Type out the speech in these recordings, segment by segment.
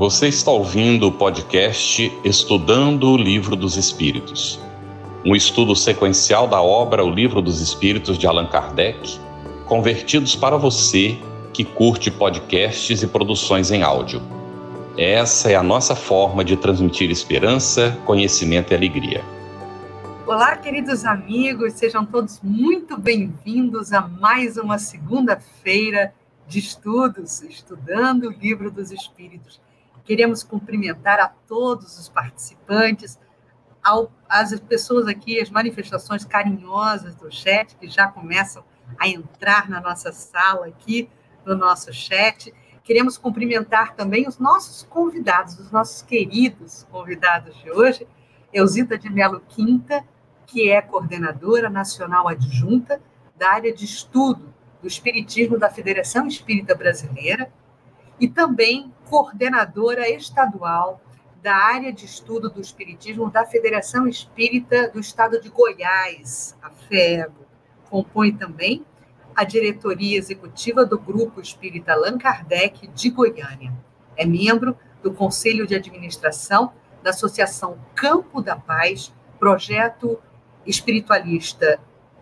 Você está ouvindo o podcast Estudando o Livro dos Espíritos, um estudo sequencial da obra O Livro dos Espíritos de Allan Kardec, convertidos para você que curte podcasts e produções em áudio. Essa é a nossa forma de transmitir esperança, conhecimento e alegria. Olá, queridos amigos, sejam todos muito bem-vindos a mais uma segunda-feira de estudos, estudando o Livro dos Espíritos. Queremos cumprimentar a todos os participantes, ao, as pessoas aqui, as manifestações carinhosas do chat, que já começam a entrar na nossa sala aqui, no nosso chat. Queremos cumprimentar também os nossos convidados, os nossos queridos convidados de hoje, Elzita de Melo Quinta, que é coordenadora nacional adjunta da área de estudo do Espiritismo da Federação Espírita Brasileira, e também coordenadora estadual da área de estudo do Espiritismo da Federação Espírita do Estado de Goiás, a FEGO. Compõe também a diretoria executiva do Grupo Espírita Allan Kardec de Goiânia. É membro do Conselho de Administração da Associação Campo da Paz, projeto espiritualista,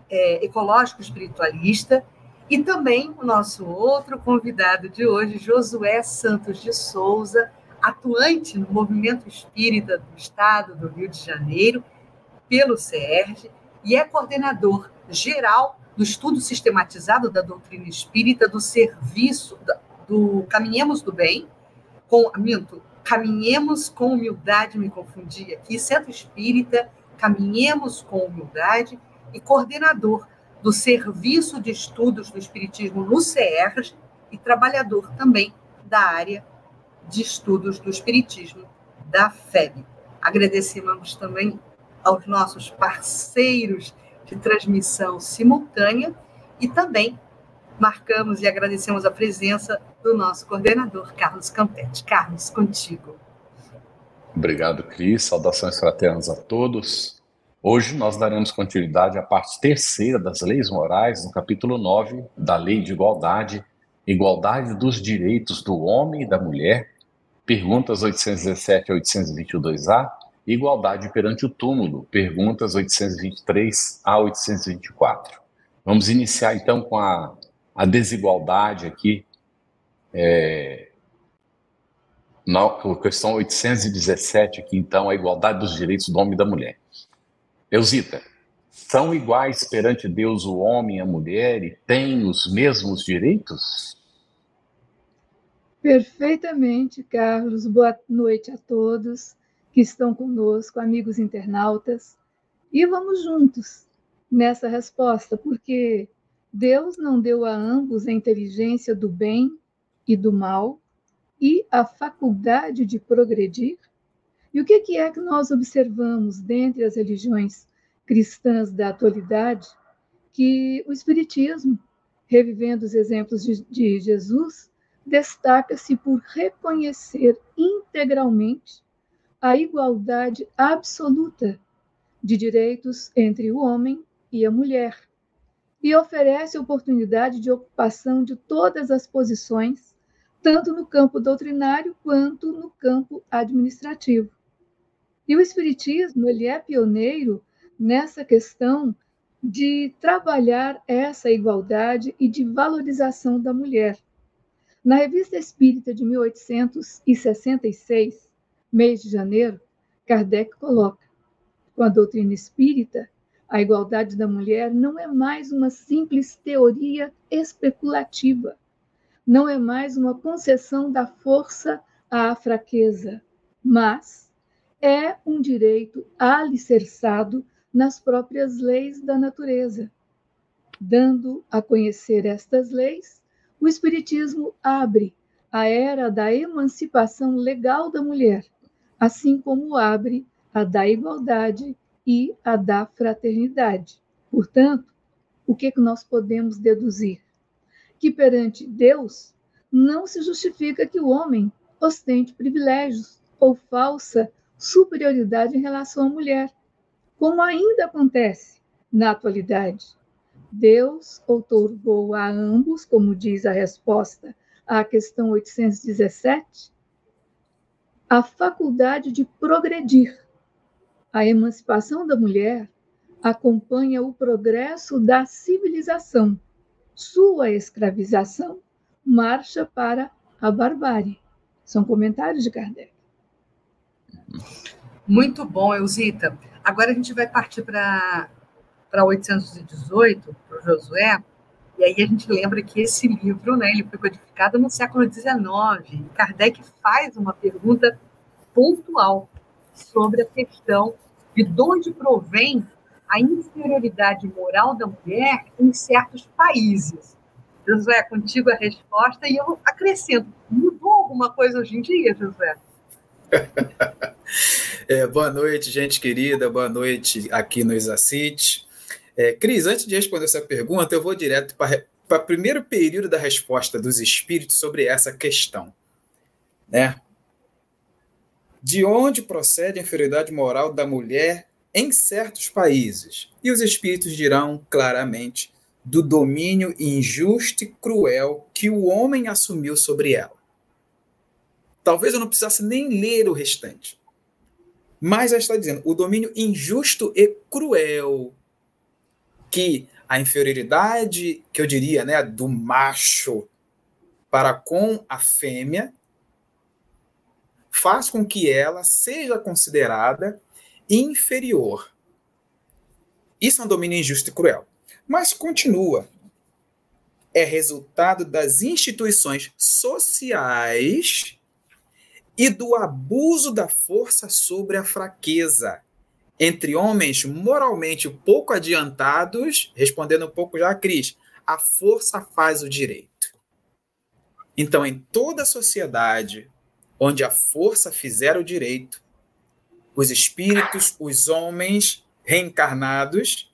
é, ecológico espiritualista, e também o nosso outro convidado de hoje, Josué Santos de Souza, atuante no movimento espírita do Estado do Rio de Janeiro, pelo CERJ, e é coordenador geral do estudo sistematizado da doutrina espírita do serviço do Caminhemos do Bem, com, minto, Caminhemos com Humildade, me confundi aqui, Centro Espírita, Caminhemos com Humildade, e coordenador do Serviço de Estudos do Espiritismo no CERJ e trabalhador também da área de estudos do Espiritismo da FEB. Agradecemos também aos nossos parceiros de transmissão simultânea e também marcamos e agradecemos a presença do nosso coordenador, Carlos Campetti. Carlos, contigo. Obrigado, Cris. Saudações fraternas a todos. Hoje nós daremos continuidade à parte terceira das leis morais, no capítulo 9 da Lei de Igualdade, Igualdade dos Direitos do Homem e da Mulher, perguntas 817 a 822A, Igualdade perante o túmulo, perguntas 823 a 824. Vamos iniciar então com a, a desigualdade aqui, é, na questão 817 aqui, então, a igualdade dos direitos do homem e da mulher. Eusita, são iguais perante Deus o homem e a mulher e têm os mesmos direitos? Perfeitamente, Carlos. Boa noite a todos que estão conosco, amigos internautas. E vamos juntos nessa resposta, porque Deus não deu a ambos a inteligência do bem e do mal e a faculdade de progredir? E o que é que nós observamos dentre as religiões cristãs da atualidade? Que o Espiritismo, revivendo os exemplos de, de Jesus, destaca-se por reconhecer integralmente a igualdade absoluta de direitos entre o homem e a mulher e oferece oportunidade de ocupação de todas as posições, tanto no campo doutrinário quanto no campo administrativo. E o Espiritismo ele é pioneiro nessa questão de trabalhar essa igualdade e de valorização da mulher. Na Revista Espírita de 1866, mês de janeiro, Kardec coloca: com a doutrina espírita, a igualdade da mulher não é mais uma simples teoria especulativa, não é mais uma concessão da força à fraqueza, mas é um direito alicerçado nas próprias leis da natureza. Dando a conhecer estas leis, o Espiritismo abre a era da emancipação legal da mulher, assim como abre a da igualdade e a da fraternidade. Portanto, o que, que nós podemos deduzir? Que perante Deus não se justifica que o homem ostente privilégios ou falsa superioridade em relação à mulher, como ainda acontece na atualidade. Deus outorgou a ambos, como diz a resposta à questão 817, a faculdade de progredir. A emancipação da mulher acompanha o progresso da civilização. Sua escravização marcha para a barbárie. São comentários de Kardec. Muito bom, Elzita. Agora a gente vai partir para 818, para o Josué, e aí a gente lembra que esse livro, né, ele foi codificado no século XIX. Kardec faz uma pergunta pontual sobre a questão de de onde provém a inferioridade moral da mulher em certos países. Josué, contigo a resposta, e eu acrescento, mudou alguma coisa hoje em dia, Josué? é, boa noite, gente querida, boa noite aqui no Isacite. É, Cris, antes de responder essa pergunta, eu vou direto para o primeiro período da resposta dos espíritos sobre essa questão. Né? De onde procede a inferioridade moral da mulher em certos países? E os espíritos dirão claramente do domínio injusto e cruel que o homem assumiu sobre ela. Talvez eu não precisasse nem ler o restante. Mas já está dizendo o domínio injusto e cruel que a inferioridade, que eu diria, né, do macho para com a fêmea, faz com que ela seja considerada inferior. Isso é um domínio injusto e cruel. Mas continua. É resultado das instituições sociais e do abuso da força sobre a fraqueza entre homens moralmente pouco adiantados, respondendo um pouco já a Cris, a força faz o direito. Então, em toda a sociedade onde a força fizer o direito, os espíritos, os homens reencarnados,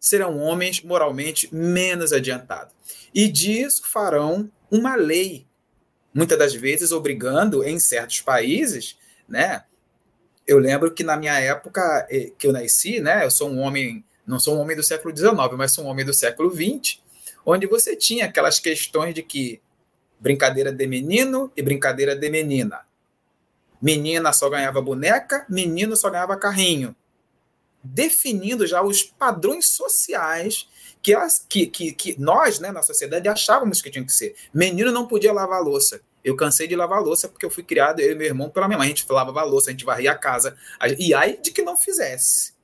serão homens moralmente menos adiantados. E disso farão uma lei, muitas das vezes obrigando, em certos países, né, eu lembro que na minha época eh, que eu nasci, né, eu sou um homem, não sou um homem do século XIX, mas sou um homem do século XX, onde você tinha aquelas questões de que brincadeira de menino e brincadeira de menina. Menina só ganhava boneca, menino só ganhava carrinho. Definindo já os padrões sociais que, que, que, que nós, né, na sociedade, achávamos que tinha que ser. Menino não podia lavar louça. Eu cansei de lavar louça porque eu fui criado, eu e meu irmão, pela minha mãe. A gente lavava louça, a gente varria a casa. E aí de que não fizesse.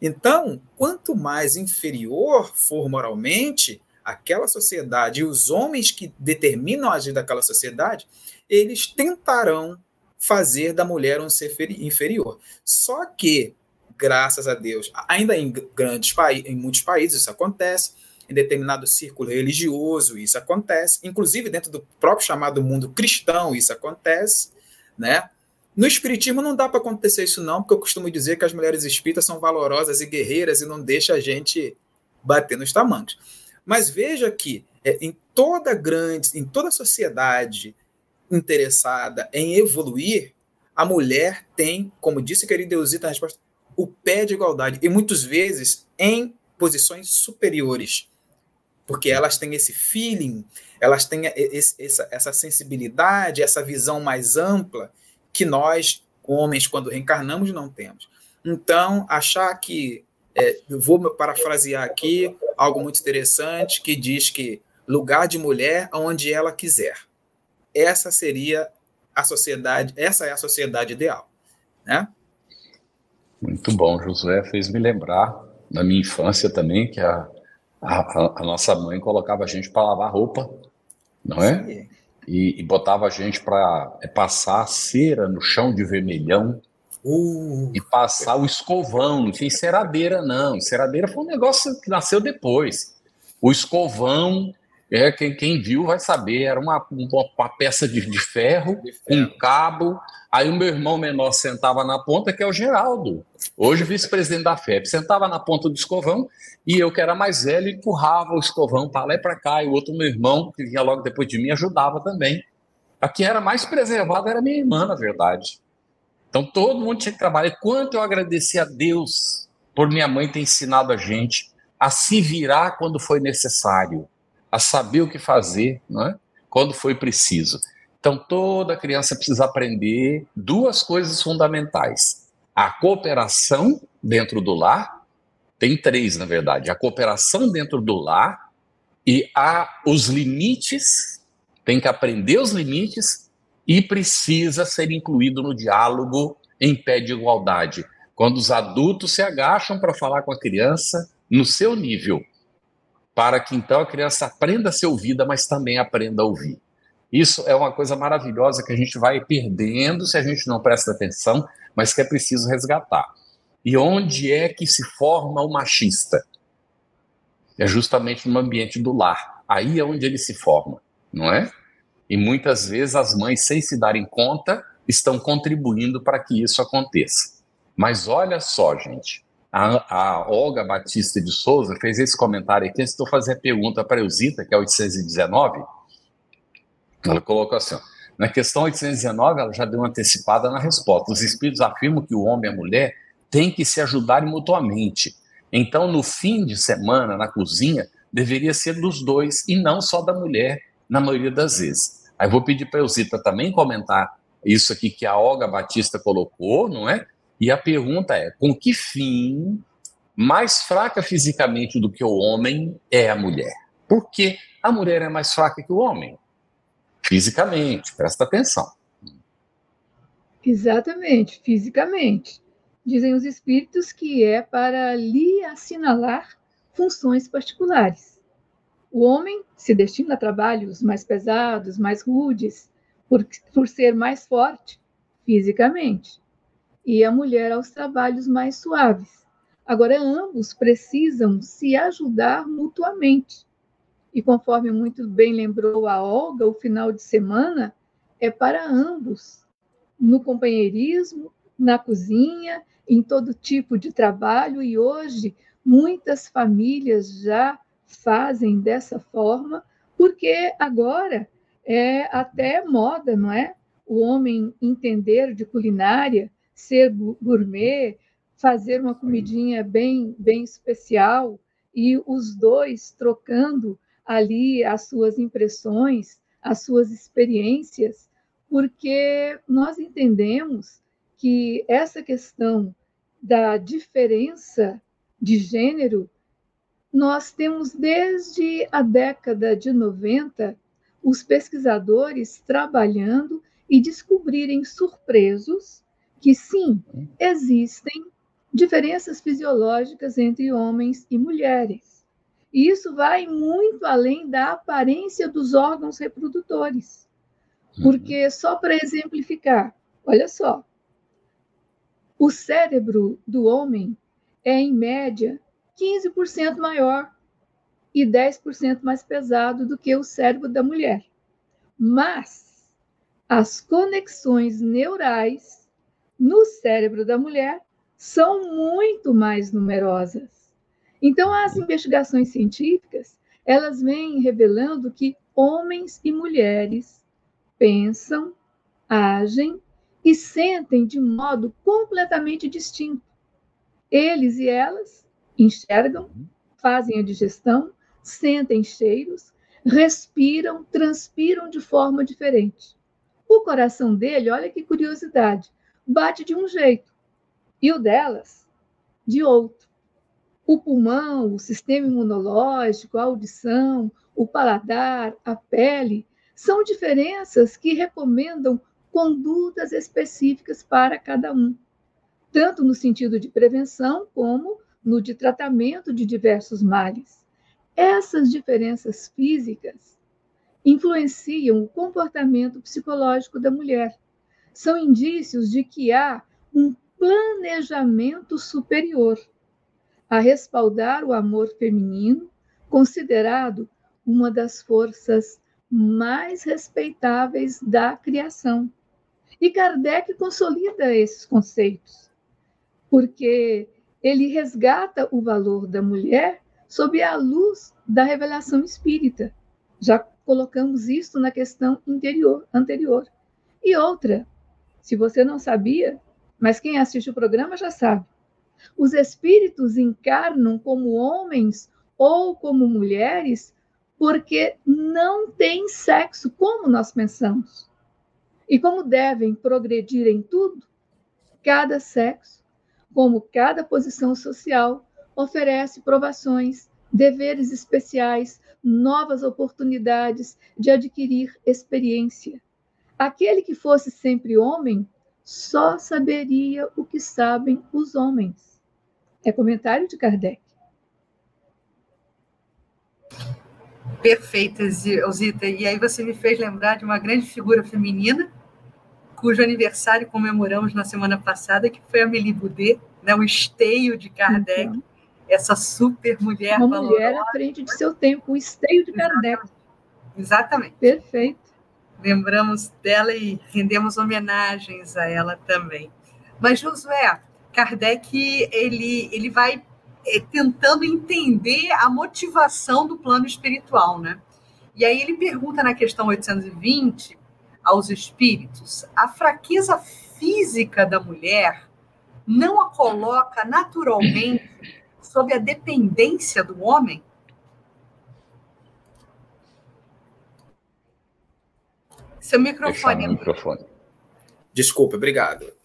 Então, quanto mais inferior for moralmente aquela sociedade e os homens que determinam a agir daquela sociedade, eles tentarão fazer da mulher um ser inferior. Só que, graças a Deus, ainda em grandes países, em muitos países isso acontece, em determinado círculo religioso, isso acontece, inclusive dentro do próprio chamado mundo cristão, isso acontece, né? No espiritismo não dá para acontecer isso não, porque eu costumo dizer que as mulheres espíritas são valorosas e guerreiras e não deixa a gente bater nos tamancos. Mas veja que é, em toda grande, em toda sociedade interessada em evoluir, a mulher tem, como disse a querida Eusita na resposta, o pé de igualdade e muitas vezes em posições superiores porque elas têm esse feeling, elas têm esse, essa, essa sensibilidade, essa visão mais ampla que nós, homens, quando reencarnamos, não temos. Então, achar que. É, vou parafrasear aqui algo muito interessante que diz que lugar de mulher onde ela quiser. Essa seria a sociedade, essa é a sociedade ideal, né? Muito bom, Josué fez me lembrar da minha infância também que a a, a, nossa mãe colocava a gente para lavar roupa, não é? E, e botava a gente para é, passar cera no chão de vermelhão uh. e passar o escovão. Não tinha enceradeira, não. Enceradeira foi um negócio que nasceu depois. O escovão, é quem, quem viu vai saber, era uma, uma, peça de, de ferro, de ferro, um cabo Aí o meu irmão menor sentava na ponta, que é o Geraldo, hoje vice-presidente da FEP, sentava na ponta do escovão e eu, que era mais velho, empurrava o escovão para lá e para cá. E o outro meu irmão, que vinha logo depois de mim, ajudava também. A que era mais preservada era minha irmã, na verdade. Então todo mundo tinha que trabalhar. E quanto eu agradeci a Deus por minha mãe ter ensinado a gente a se virar quando foi necessário, a saber o que fazer, não é? quando foi preciso. Então, toda criança precisa aprender duas coisas fundamentais: a cooperação dentro do lar, tem três, na verdade, a cooperação dentro do lar e a, os limites, tem que aprender os limites e precisa ser incluído no diálogo em pé de igualdade. Quando os adultos se agacham para falar com a criança no seu nível, para que então a criança aprenda a ser ouvida, mas também aprenda a ouvir. Isso é uma coisa maravilhosa que a gente vai perdendo se a gente não presta atenção, mas que é preciso resgatar. E onde é que se forma o machista? É justamente no ambiente do lar. Aí é onde ele se forma, não é? E muitas vezes as mães, sem se darem conta, estão contribuindo para que isso aconteça. Mas olha só, gente, a, a Olga Batista de Souza fez esse comentário aqui eu fazer a pergunta para a Eusita, que é 819. Ela colocou assim: na questão 819, ela já deu uma antecipada na resposta. Os espíritos afirmam que o homem e a mulher têm que se ajudarem mutuamente. Então, no fim de semana, na cozinha, deveria ser dos dois e não só da mulher, na maioria das vezes. Aí vou pedir para a Eusita também comentar isso aqui que a Olga Batista colocou, não é? E a pergunta é: com que fim mais fraca fisicamente do que o homem é a mulher? Por que a mulher é mais fraca que o homem? Fisicamente, presta atenção. Exatamente, fisicamente. Dizem os espíritos que é para lhe assinalar funções particulares. O homem se destina a trabalhos mais pesados, mais rudes, por, por ser mais forte fisicamente e a mulher aos trabalhos mais suaves. Agora, ambos precisam se ajudar mutuamente. E conforme muito bem lembrou a Olga, o final de semana é para ambos, no companheirismo, na cozinha, em todo tipo de trabalho, e hoje muitas famílias já fazem dessa forma, porque agora é até moda, não é? O homem entender de culinária, ser gourmet, fazer uma comidinha bem, bem especial e os dois trocando ali as suas impressões, as suas experiências, porque nós entendemos que essa questão da diferença de gênero, nós temos desde a década de 90 os pesquisadores trabalhando e descobrirem surpresos que sim, existem diferenças fisiológicas entre homens e mulheres. E isso vai muito além da aparência dos órgãos reprodutores. Uhum. Porque, só para exemplificar, olha só, o cérebro do homem é, em média, 15% maior e 10% mais pesado do que o cérebro da mulher. Mas as conexões neurais no cérebro da mulher são muito mais numerosas. Então, as investigações científicas, elas vêm revelando que homens e mulheres pensam, agem e sentem de modo completamente distinto. Eles e elas enxergam, fazem a digestão, sentem cheiros, respiram, transpiram de forma diferente. O coração dele, olha que curiosidade, bate de um jeito e o delas de outro. O pulmão, o sistema imunológico, a audição, o paladar, a pele, são diferenças que recomendam condutas específicas para cada um, tanto no sentido de prevenção como no de tratamento de diversos males. Essas diferenças físicas influenciam o comportamento psicológico da mulher são indícios de que há um planejamento superior a respaldar o amor feminino, considerado uma das forças mais respeitáveis da criação. E Kardec consolida esses conceitos, porque ele resgata o valor da mulher sob a luz da revelação espírita. Já colocamos isso na questão interior, anterior. E outra, se você não sabia, mas quem assiste o programa já sabe. Os espíritos encarnam como homens ou como mulheres porque não têm sexo como nós pensamos. e como devem progredir em tudo, cada sexo, como cada posição social, oferece provações, deveres especiais, novas oportunidades de adquirir experiência. Aquele que fosse sempre homem só saberia o que sabem os homens. É comentário de Kardec. Perfeita, Zita. E aí você me fez lembrar de uma grande figura feminina, cujo aniversário comemoramos na semana passada, que foi a Amélie Boudet, né, o esteio de Kardec, então, essa super mulher Uma valorosa. mulher à frente de seu tempo, o esteio de Kardec. Exatamente. Perfeito. Lembramos dela e rendemos homenagens a ela também. Mas, Josué, Kardec ele, ele vai é, tentando entender a motivação do plano espiritual, né? E aí ele pergunta na questão 820 aos espíritos: a fraqueza física da mulher não a coloca naturalmente sob a dependência do homem? Seu microfone. microfone. Desculpa, obrigado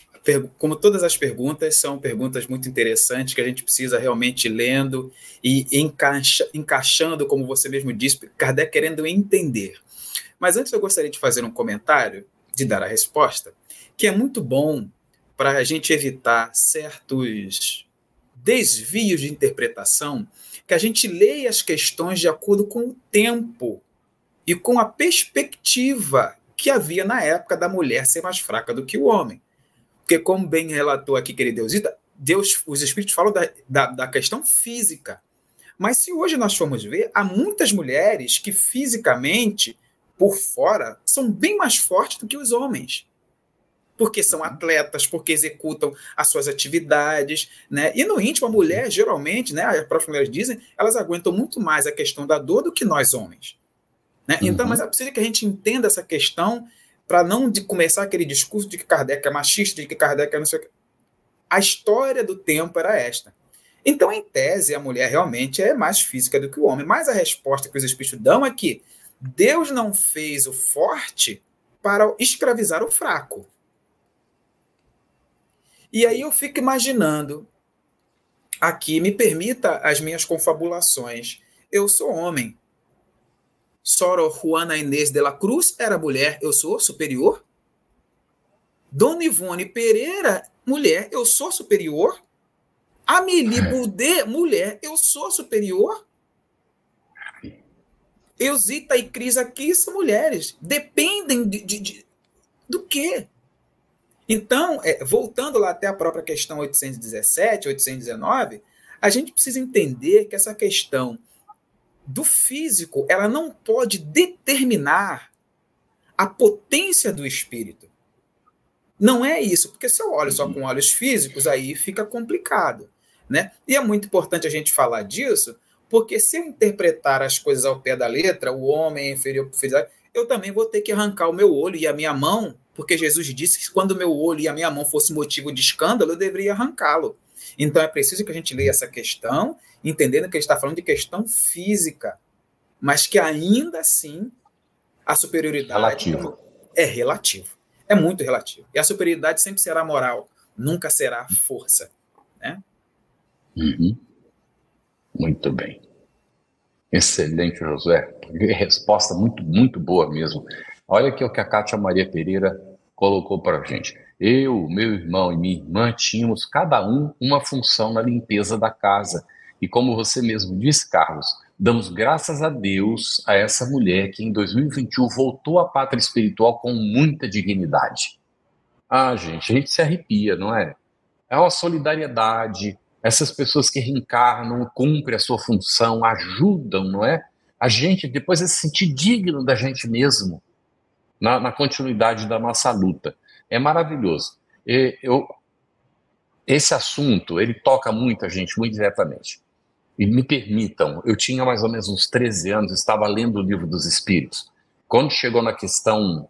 como todas as perguntas, são perguntas muito interessantes que a gente precisa realmente lendo e encaixa, encaixando, como você mesmo disse, Kardec querendo entender. Mas antes eu gostaria de fazer um comentário, de dar a resposta, que é muito bom para a gente evitar certos desvios de interpretação, que a gente leia as questões de acordo com o tempo e com a perspectiva que havia na época da mulher ser mais fraca do que o homem. Porque, como bem relatou aqui, querida Deusita, Deus, os Espíritos falam da, da, da questão física. Mas se hoje nós formos ver, há muitas mulheres que fisicamente, por fora, são bem mais fortes do que os homens. Porque são atletas, porque executam as suas atividades, né? E no íntimo, a mulher, geralmente, né, as próprias mulheres dizem, elas aguentam muito mais a questão da dor do que nós homens. Né? Então, uhum. mas é preciso que a gente entenda essa questão para não de começar aquele discurso de que Kardec é machista, de que Kardec é não sei o que. A história do tempo era esta. Então, em tese, a mulher realmente é mais física do que o homem. Mas a resposta que os espíritos dão é que Deus não fez o forte para escravizar o fraco. E aí eu fico imaginando, aqui, me permita as minhas confabulações. Eu sou homem. Soro Juana Inês de la Cruz era mulher, eu sou superior. Dona Ivone Pereira, mulher, eu sou superior. Amélie é. Boudet, mulher, eu sou superior. Eusita e Cris aqui são mulheres. Dependem de, de, de do quê? Então, é, voltando lá até a própria questão 817, 819, a gente precisa entender que essa questão do físico, ela não pode determinar a potência do espírito. Não é isso, porque se eu olho só com olhos físicos, aí fica complicado. Né? E é muito importante a gente falar disso, porque se eu interpretar as coisas ao pé da letra, o homem é inferior ao filho, eu também vou ter que arrancar o meu olho e a minha mão, porque Jesus disse que quando o meu olho e a minha mão fosse motivo de escândalo, eu deveria arrancá-lo. Então é preciso que a gente leia essa questão, entendendo que ele está falando de questão física, mas que ainda assim a superioridade relativo. é relativo. É muito relativo. E a superioridade sempre será moral, nunca será força. Né? Uhum. Muito bem. Excelente, José. Resposta muito, muito boa mesmo. Olha aqui o que a Cátia Maria Pereira colocou para a gente. Eu, meu irmão e minha irmã tínhamos cada um uma função na limpeza da casa. E como você mesmo disse, Carlos, damos graças a Deus a essa mulher que em 2021 voltou à pátria espiritual com muita dignidade. Ah, gente, a gente se arrepia, não é? É uma solidariedade. Essas pessoas que reencarnam, cumprem a sua função, ajudam, não é? A gente depois é se sentir digno da gente mesmo na, na continuidade da nossa luta é maravilhoso. E eu, esse assunto, ele toca muita gente, muito diretamente. E me permitam, eu tinha mais ou menos uns 13 anos, estava lendo o livro dos Espíritos. Quando chegou na questão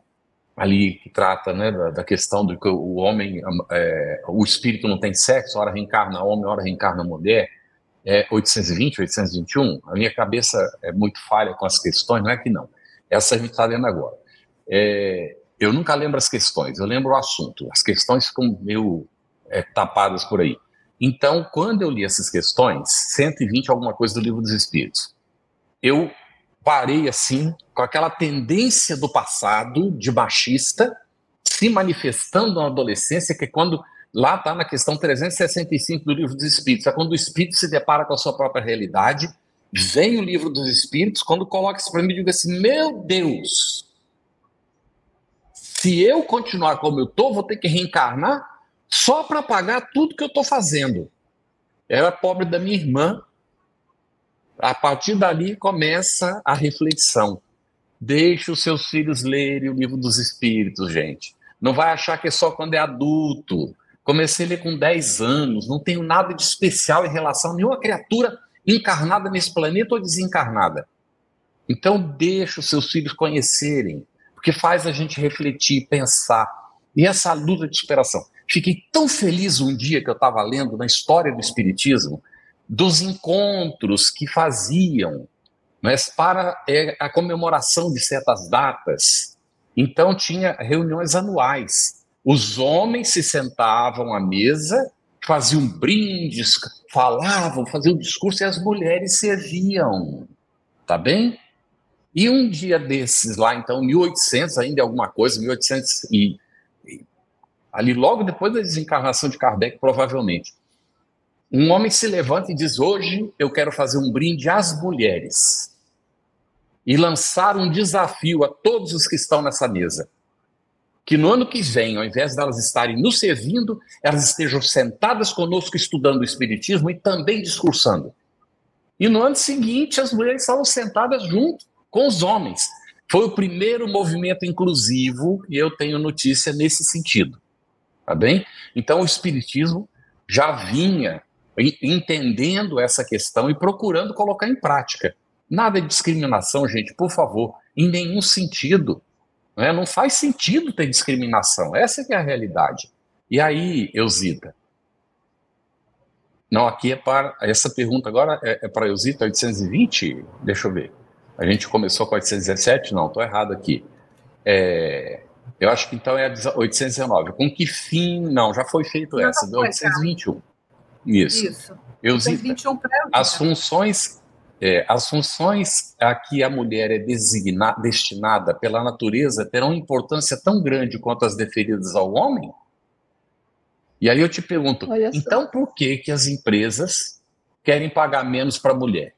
ali que trata né, da, da questão do que o homem, é, o espírito não tem sexo, hora reencarna homem, hora reencarna mulher, é 820, 821, a minha cabeça é muito falha com as questões, não é que não. Essa a gente está lendo agora. É, eu nunca lembro as questões, eu lembro o assunto. As questões ficam meio é, tapadas por aí. Então, quando eu li essas questões, 120 alguma coisa do Livro dos Espíritos, eu parei assim, com aquela tendência do passado de machista se manifestando na adolescência, que é quando lá está na questão 365 do Livro dos Espíritos, é quando o espírito se depara com a sua própria realidade, vem o Livro dos Espíritos, quando coloca isso para mim, digo assim: meu Deus, se eu continuar como eu estou, vou ter que reencarnar só para pagar tudo que eu estou fazendo. Era pobre da minha irmã. A partir dali começa a reflexão. Deixe os seus filhos lerem o livro dos Espíritos, gente. Não vai achar que é só quando é adulto. Comecei a ler com 10 anos, não tenho nada de especial em relação a nenhuma criatura encarnada nesse planeta ou desencarnada. Então, deixe os seus filhos conhecerem, porque faz a gente refletir, pensar. E essa luta de inspiração. Fiquei tão feliz um dia que eu estava lendo na história do Espiritismo dos encontros que faziam mas para é, a comemoração de certas datas. Então, tinha reuniões anuais. Os homens se sentavam à mesa, faziam brindes, falavam, faziam discurso e as mulheres serviam. Tá bem? E um dia desses, lá então, 1800, ainda alguma coisa, 1800 e ali logo depois da desencarnação de Kardec, provavelmente. Um homem se levanta e diz: Hoje eu quero fazer um brinde às mulheres e lançar um desafio a todos os que estão nessa mesa. Que no ano que vem, ao invés delas estarem nos servindo, elas estejam sentadas conosco estudando o Espiritismo e também discursando. E no ano seguinte, as mulheres estavam sentadas junto com os homens. Foi o primeiro movimento inclusivo e eu tenho notícia nesse sentido. Tá bem? Então o Espiritismo já vinha entendendo essa questão e procurando colocar em prática. Nada de discriminação, gente, por favor, em nenhum sentido. Né? Não faz sentido ter discriminação, essa é a realidade. E aí, Eusita? Não, aqui é para. Essa pergunta agora é, é para Eusita 820? Deixa eu ver. A gente começou com 817? Não, estou errado aqui. É, eu acho que então é a 819. Com que fim? Não, já foi feito Não essa, foi, 821. Cara. Isso. Isso. Eusita, as funções, é, as funções a que a mulher é designa, destinada pela natureza terão importância tão grande quanto as deferidas ao homem? E aí eu te pergunto, então por que que as empresas querem pagar menos para a mulher?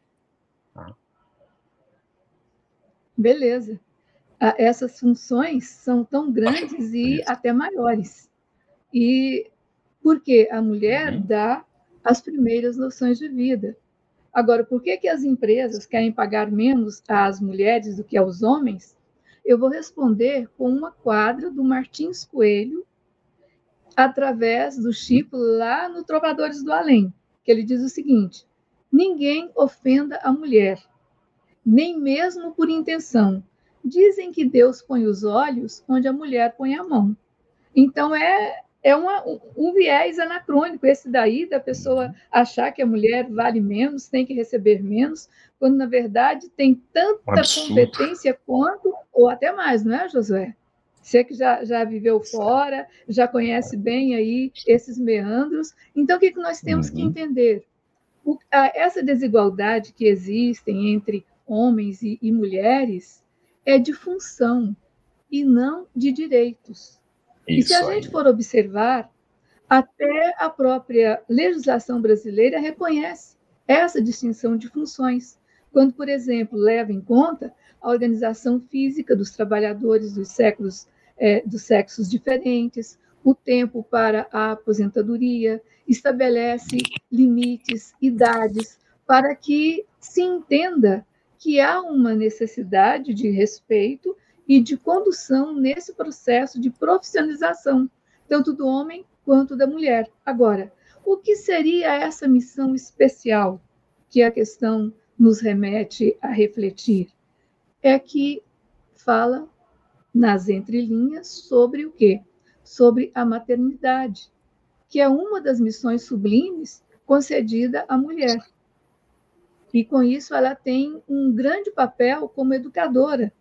Beleza essas funções são tão grandes e até maiores. E porque a mulher uhum. dá as primeiras noções de vida. Agora, por que, que as empresas querem pagar menos às mulheres do que aos homens? Eu vou responder com uma quadra do Martins Coelho, através do Chico, lá no Trovadores do Além, que ele diz o seguinte: ninguém ofenda a mulher, nem mesmo por intenção, Dizem que Deus põe os olhos onde a mulher põe a mão. Então é é uma, um viés anacrônico esse daí da pessoa achar que a mulher vale menos, tem que receber menos, quando na verdade tem tanta competência quanto ou até mais, não é, Josué? Você que já, já viveu fora, já conhece bem aí esses meandros. Então, o que, que nós temos uhum. que entender? O, a, essa desigualdade que existe entre homens e, e mulheres, é de função e não de direitos. Isso e se a aí. gente for observar, até a própria legislação brasileira reconhece essa distinção de funções, quando, por exemplo, leva em conta a organização física dos trabalhadores dos séculos é, dos sexos diferentes, o tempo para a aposentadoria, estabelece limites, idades, para que se entenda que há uma necessidade de respeito e de condução nesse processo de profissionalização, tanto do homem quanto da mulher. Agora, o que seria essa missão especial que a questão nos remete a refletir? É que fala nas entrelinhas sobre o quê? Sobre a maternidade, que é uma das missões sublimes concedida à mulher. E com isso ela tem um grande papel como educadora,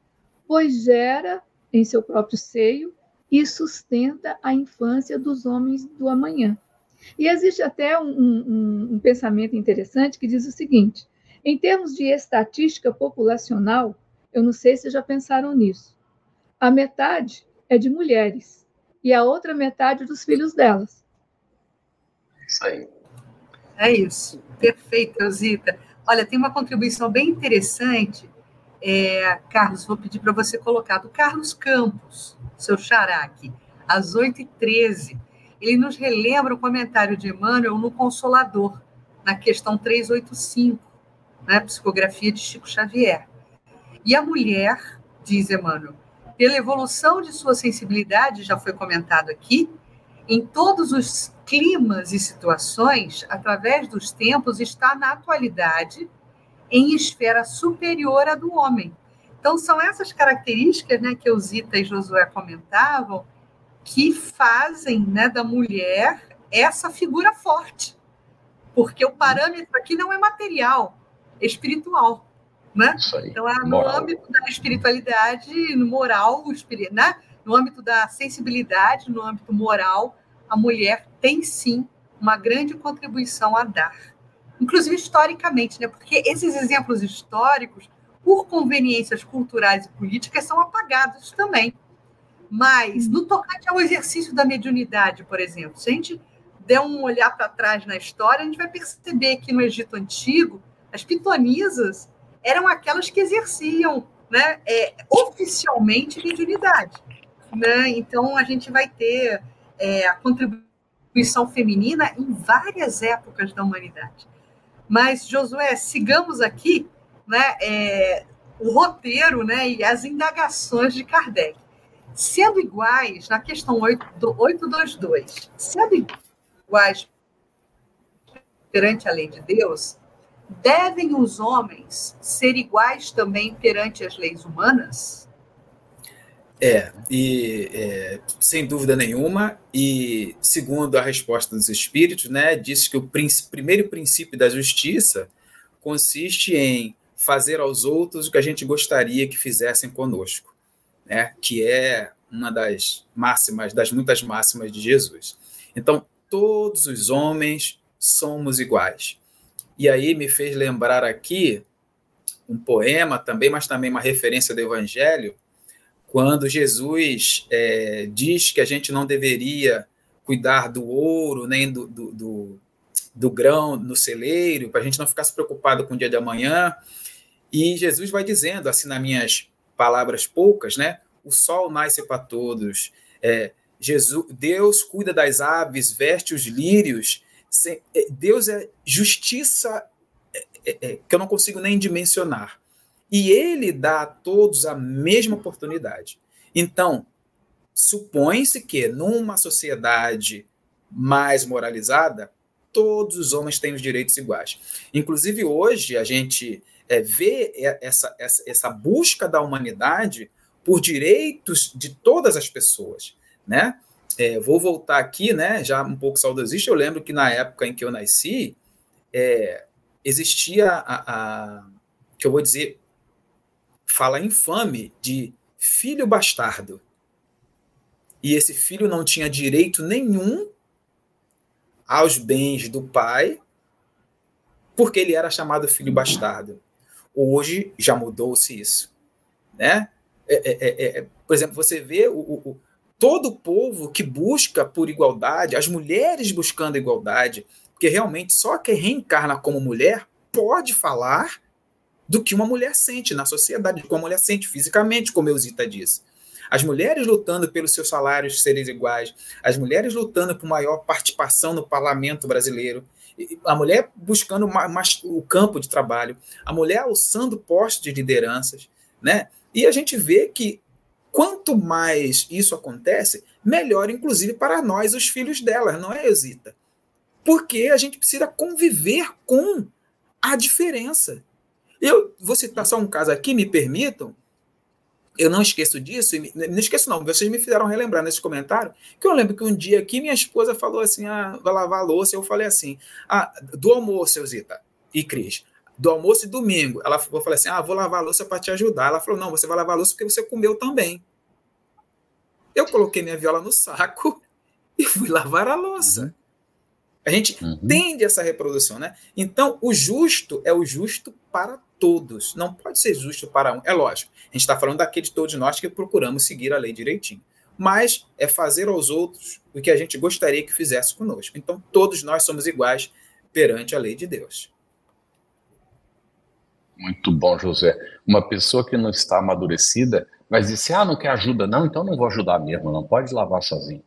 pois gera em seu próprio seio e sustenta a infância dos homens do amanhã. E existe até um, um, um pensamento interessante que diz o seguinte: em termos de estatística populacional, eu não sei se já pensaram nisso, a metade é de mulheres e a outra metade dos filhos delas. Isso aí. É isso. Perfeito, Elzita. Olha, tem uma contribuição bem interessante, é, Carlos, vou pedir para você colocar, do Carlos Campos, seu xará aqui, às 8h13. Ele nos relembra o comentário de Emmanuel no Consolador, na questão 385, né, psicografia de Chico Xavier. E a mulher, diz Emmanuel, pela evolução de sua sensibilidade, já foi comentado aqui, em todos os climas e situações, através dos tempos, está na atualidade em esfera superior à do homem. Então, são essas características né, que Zita e Josué comentavam que fazem né, da mulher essa figura forte. Porque o parâmetro aqui não é material, é espiritual. Né? Então, é no moral. âmbito da espiritualidade, no moral, né? No âmbito da sensibilidade, no âmbito moral, a mulher tem sim uma grande contribuição a dar. Inclusive historicamente, né? porque esses exemplos históricos, por conveniências culturais e políticas, são apagados também. Mas, no tocante ao exercício da mediunidade, por exemplo, se a gente der um olhar para trás na história, a gente vai perceber que no Egito Antigo, as pitonisas eram aquelas que exerciam né, é, oficialmente mediunidade. Né? Então, a gente vai ter é, a contribuição feminina em várias épocas da humanidade. Mas, Josué, sigamos aqui né, é, o roteiro né, e as indagações de Kardec. Sendo iguais, na questão 8, 822, sendo iguais perante a lei de Deus, devem os homens ser iguais também perante as leis humanas? É, e é, sem dúvida nenhuma, e segundo a resposta dos espíritos, né, diz que o primeiro princípio da justiça consiste em fazer aos outros o que a gente gostaria que fizessem conosco, né, que é uma das máximas, das muitas máximas de Jesus. Então, todos os homens somos iguais. E aí me fez lembrar aqui um poema também, mas também uma referência do Evangelho, quando Jesus é, diz que a gente não deveria cuidar do ouro nem do, do, do, do grão no celeiro, para a gente não ficar se preocupado com o dia de amanhã. E Jesus vai dizendo, assim, nas minhas palavras poucas, né? O sol nasce para todos. É, Jesus, Deus cuida das aves, veste os lírios. É, Deus é justiça é, é, que eu não consigo nem dimensionar. E ele dá a todos a mesma oportunidade. Então, supõe-se que numa sociedade mais moralizada, todos os homens têm os direitos iguais. Inclusive, hoje, a gente é, vê essa, essa, essa busca da humanidade por direitos de todas as pessoas, né? É, vou voltar aqui, né? Já um pouco saudosista. Eu lembro que na época em que eu nasci, é, existia a, a, que eu vou dizer fala infame de filho bastardo. E esse filho não tinha direito nenhum aos bens do pai, porque ele era chamado filho bastardo. Hoje já mudou-se isso, né? É, é, é, é por exemplo, você vê o, o, todo o povo que busca por igualdade, as mulheres buscando igualdade, porque realmente só quem reencarna como mulher pode falar do que uma mulher sente na sociedade, como uma mulher sente fisicamente, como Eusita disse. As mulheres lutando pelos seus salários serem iguais, as mulheres lutando por maior participação no parlamento brasileiro, a mulher buscando o campo de trabalho, a mulher alçando postos de lideranças, né? E a gente vê que quanto mais isso acontece, melhor, inclusive, para nós, os filhos delas, não é, Eusita? Porque a gente precisa conviver com a diferença. Eu vou citar só um caso aqui, me permitam. Eu não esqueço disso, não esqueço não, vocês me fizeram relembrar nesse comentário, que eu lembro que um dia aqui minha esposa falou assim, ah, vai lavar a louça, eu falei assim, ah, do almoço, Elzita e Cris, do almoço e domingo, ela eu falei assim, ah, vou lavar a louça para te ajudar, ela falou, não, você vai lavar a louça porque você comeu também. Eu coloquei minha viola no saco e fui lavar a louça. Uhum. A gente uhum. tende essa reprodução, né? Então, o justo é o justo para todos. Não pode ser justo para um. É lógico. A gente está falando daquele de todos nós que procuramos seguir a lei direitinho. Mas é fazer aos outros o que a gente gostaria que fizesse conosco. Então, todos nós somos iguais perante a lei de Deus. Muito bom, José. Uma pessoa que não está amadurecida, mas disse: Ah, não quer ajuda, não, então não vou ajudar mesmo, não pode lavar sozinho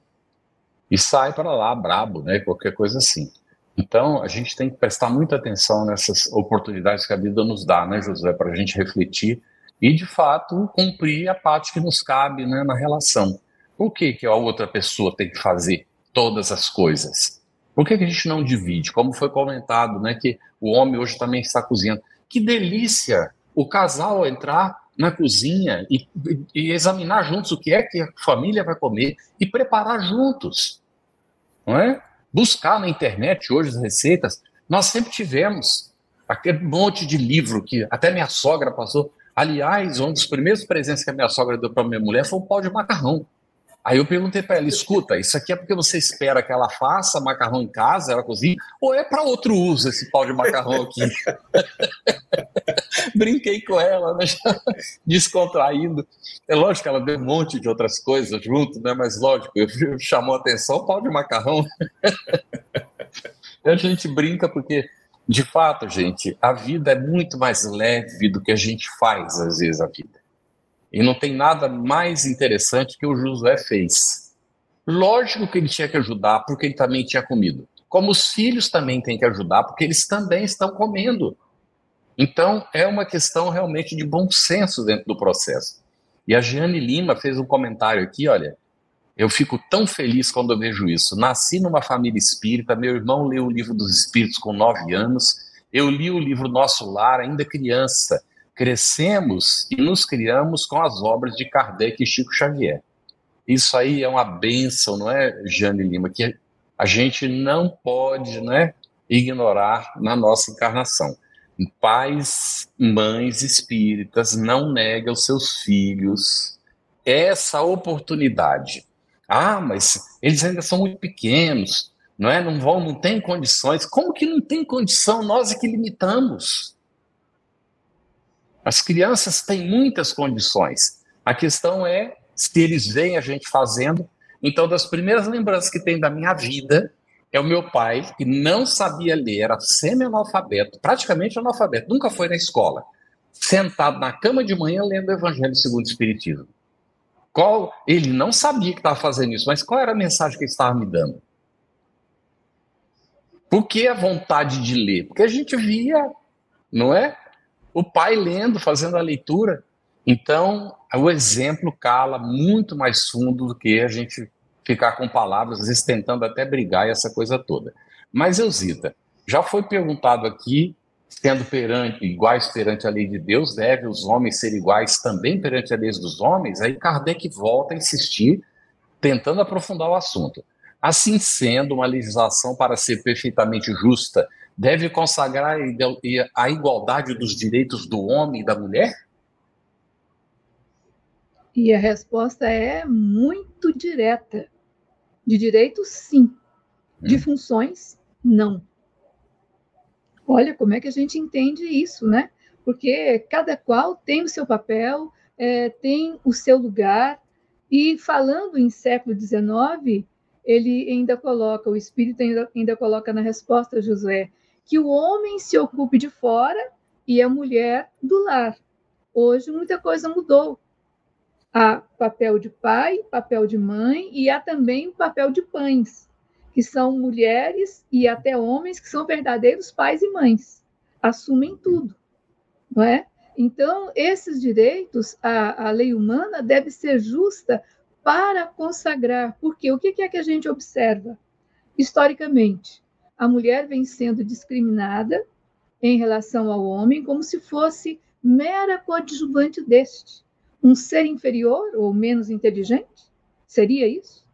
e sai para lá brabo, né? Qualquer coisa assim. Então, a gente tem que prestar muita atenção nessas oportunidades que a vida nos dá, né, José, para a gente refletir e, de fato, cumprir a parte que nos cabe né, na relação. Por que, que a outra pessoa tem que fazer todas as coisas? Por que, que a gente não divide? Como foi comentado, né, que o homem hoje também está cozinhando. Que delícia o casal entrar na cozinha e, e, examinar juntos o que é que a família vai comer e preparar juntos, não é? Buscar na internet hoje as receitas. Nós sempre tivemos aquele monte de livro que até minha sogra passou. Aliás, um dos primeiros presentes que a minha sogra deu para minha mulher foi um pau de macarrão. Aí eu perguntei para ela: escuta, isso aqui é porque você espera que ela faça macarrão em casa, ela cozinha, ou é para outro uso esse pau de macarrão aqui? Brinquei com ela, né? descontraindo. É lógico que ela deu um monte de outras coisas junto, né? mas lógico, eu, chamou a atenção o pau de macarrão. a gente brinca porque, de fato, gente, a vida é muito mais leve do que a gente faz, às vezes, a vida. E não tem nada mais interessante que o Josué fez. Lógico que ele tinha que ajudar, porque ele também tinha comido. Como os filhos também têm que ajudar, porque eles também estão comendo. Então, é uma questão realmente de bom senso dentro do processo. E a Giane Lima fez um comentário aqui, olha, eu fico tão feliz quando eu vejo isso. Nasci numa família espírita, meu irmão leu o livro dos espíritos com nove anos, eu li o livro Nosso Lar ainda criança, crescemos e nos criamos com as obras de Kardec e Chico Xavier. Isso aí é uma benção, não é, Jane Lima, que a gente não pode né, ignorar na nossa encarnação. Pais, mães espíritas, não negam aos seus filhos essa oportunidade. Ah, mas eles ainda são muito pequenos, não é? Não vão, não tem condições. Como que não tem condição? Nós é que limitamos. As crianças têm muitas condições. A questão é se eles veem a gente fazendo. Então, das primeiras lembranças que tem da minha vida é o meu pai, que não sabia ler, era semi-analfabeto, praticamente analfabeto, nunca foi na escola, sentado na cama de manhã lendo o Evangelho segundo o Espiritismo. Qual, ele não sabia que estava fazendo isso, mas qual era a mensagem que ele estava me dando? Por que a vontade de ler? Porque a gente via, não é? O pai lendo, fazendo a leitura. Então, o exemplo cala muito mais fundo do que a gente ficar com palavras, às vezes tentando até brigar e essa coisa toda. Mas, Elzita, já foi perguntado aqui, sendo perante, iguais perante a lei de Deus, deve os homens ser iguais também perante a lei dos homens? Aí Kardec volta a insistir, tentando aprofundar o assunto. Assim sendo, uma legislação para ser perfeitamente justa deve consagrar a igualdade dos direitos do homem e da mulher? E a resposta é muito direta. De direitos, sim. De hum. funções, não. Olha como é que a gente entende isso, né? Porque cada qual tem o seu papel, é, tem o seu lugar, e falando em século XIX, ele ainda coloca, o Espírito ainda, ainda coloca na resposta, Josué, que o homem se ocupe de fora e a mulher do lar. Hoje muita coisa mudou. Há papel de pai, papel de mãe e há também o papel de pães, que são mulheres e até homens que são verdadeiros pais e mães. Assumem tudo, não é? Então, esses direitos, a, a lei humana deve ser justa para consagrar, porque o que é que a gente observa historicamente? A mulher vem sendo discriminada em relação ao homem como se fosse mera coadjuvante deste, um ser inferior ou menos inteligente? Seria isso?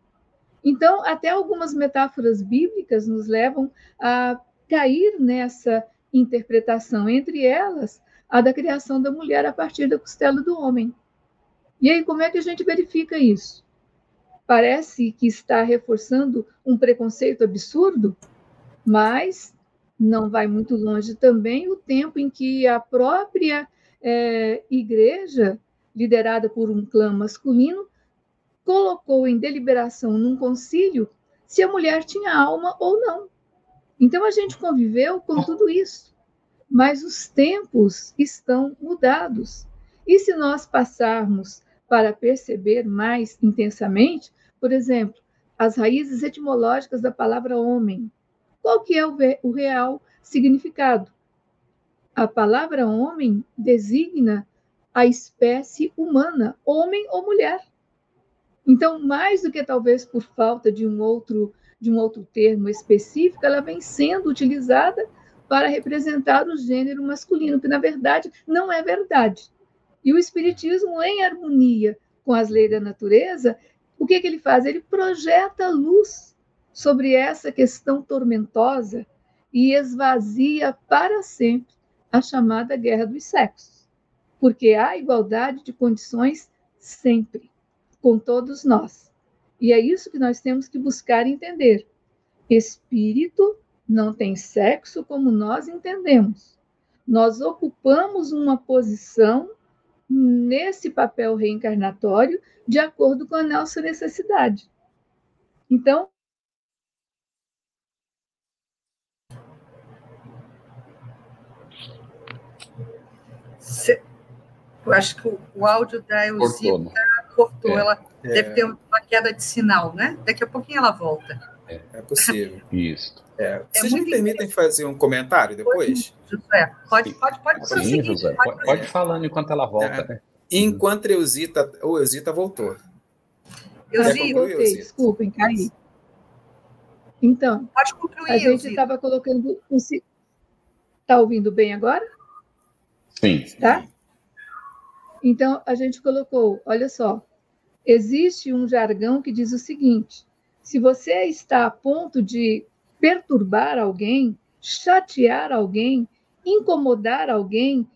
Então, até algumas metáforas bíblicas nos levam a cair nessa interpretação, entre elas a da criação da mulher a partir da costela do homem. E aí, como é que a gente verifica isso? parece que está reforçando um preconceito absurdo, mas não vai muito longe também o tempo em que a própria é, igreja, liderada por um clã masculino, colocou em deliberação num concílio se a mulher tinha alma ou não. Então a gente conviveu com tudo isso, mas os tempos estão mudados. E se nós passarmos para perceber mais intensamente, por exemplo, as raízes etimológicas da palavra homem, qual que é o, o real significado? A palavra homem designa a espécie humana, homem ou mulher. Então, mais do que talvez por falta de um outro de um outro termo específico, ela vem sendo utilizada para representar o gênero masculino, que na verdade não é verdade. E o espiritismo em harmonia com as leis da natureza, o que, que ele faz? Ele projeta luz sobre essa questão tormentosa e esvazia para sempre a chamada guerra dos sexos, porque há igualdade de condições sempre, com todos nós. E é isso que nós temos que buscar entender. Espírito não tem sexo como nós entendemos. Nós ocupamos uma posição nesse papel reencarnatório de acordo com a nossa necessidade. Então, Eu acho que o, áudio da Elzita cortou, cortou. É, ela é. deve ter uma queda de sinal, né? Daqui a pouquinho ela volta. É, é possível. Isso. É. é Vocês me permitem fazer um comentário depois? José, pode, pode, pode Sim, José, pode, pode falando enquanto ela volta. É. Né? Enquanto Eusita, o Eusita voltou. Eusita, voltei, desculpem, caí. Então, pode concluir, a gente estava colocando... Está ouvindo bem agora? Sim. Tá? Então, a gente colocou, olha só, existe um jargão que diz o seguinte: se você está a ponto de perturbar alguém, chatear alguém, incomodar alguém,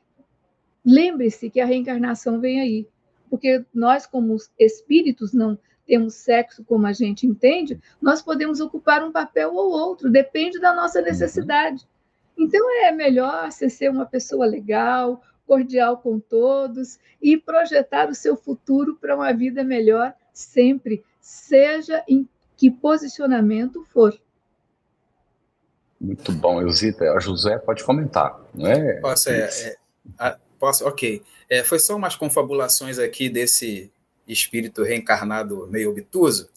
lembre-se que a reencarnação vem aí. Porque nós, como espíritos, não temos sexo como a gente entende, nós podemos ocupar um papel ou outro, depende da nossa uhum. Então é melhor você ser uma pessoa legal, cordial com todos e projetar o seu futuro para uma vida melhor sempre, seja em que posicionamento for. Muito bom, Elzita. A José pode comentar, não é? Posso, é, é, posso ok. É, foi só umas confabulações aqui desse espírito reencarnado meio obtuso.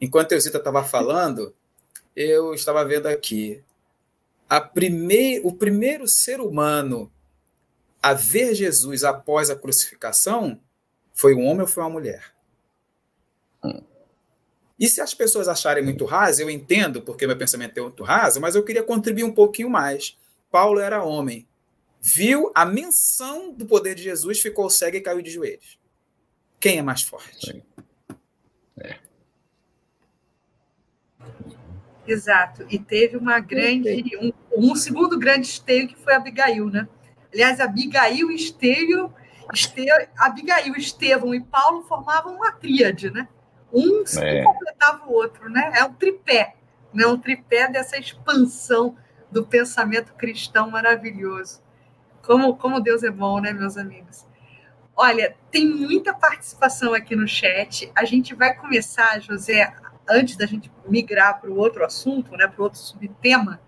Enquanto a Elzita estava falando, eu estava vendo aqui a prime... o primeiro ser humano a ver Jesus após a crucificação foi um homem ou foi uma mulher? E se as pessoas acharem muito raso, eu entendo, porque meu pensamento é muito raso, mas eu queria contribuir um pouquinho mais. Paulo era homem, viu a menção do poder de Jesus, ficou cego e caiu de joelhos. Quem é mais forte? É. Exato. E teve uma grande, um, um segundo grande esteio que foi Abigail, né? Aliás, Abigail, Esteio, Esteio, Abigail, Estevão e Paulo formavam uma tríade, né? Um é. completava o outro, né? É um tripé, né? um tripé dessa expansão do pensamento cristão maravilhoso. Como, como Deus é bom, né, meus amigos? Olha, tem muita participação aqui no chat. A gente vai começar, José, antes da gente migrar para o outro assunto, né, para o outro subtema,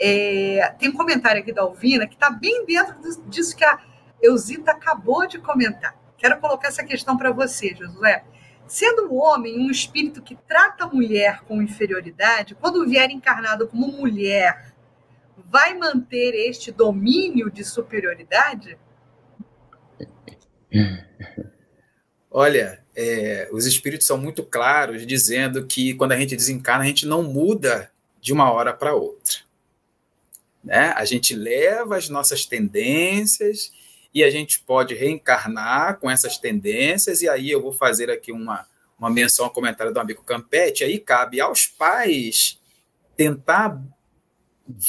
é, tem um comentário aqui da Alvina que está bem dentro disso que a Eusita acabou de comentar. Quero colocar essa questão para você, Josué. Sendo o homem um espírito que trata a mulher com inferioridade, quando vier encarnado como mulher, vai manter este domínio de superioridade? Olha, é, os espíritos são muito claros dizendo que quando a gente desencarna, a gente não muda de uma hora para outra. Né? A gente leva as nossas tendências e a gente pode reencarnar com essas tendências, e aí eu vou fazer aqui uma, uma menção ao comentário do amigo Campete, aí cabe aos pais tentar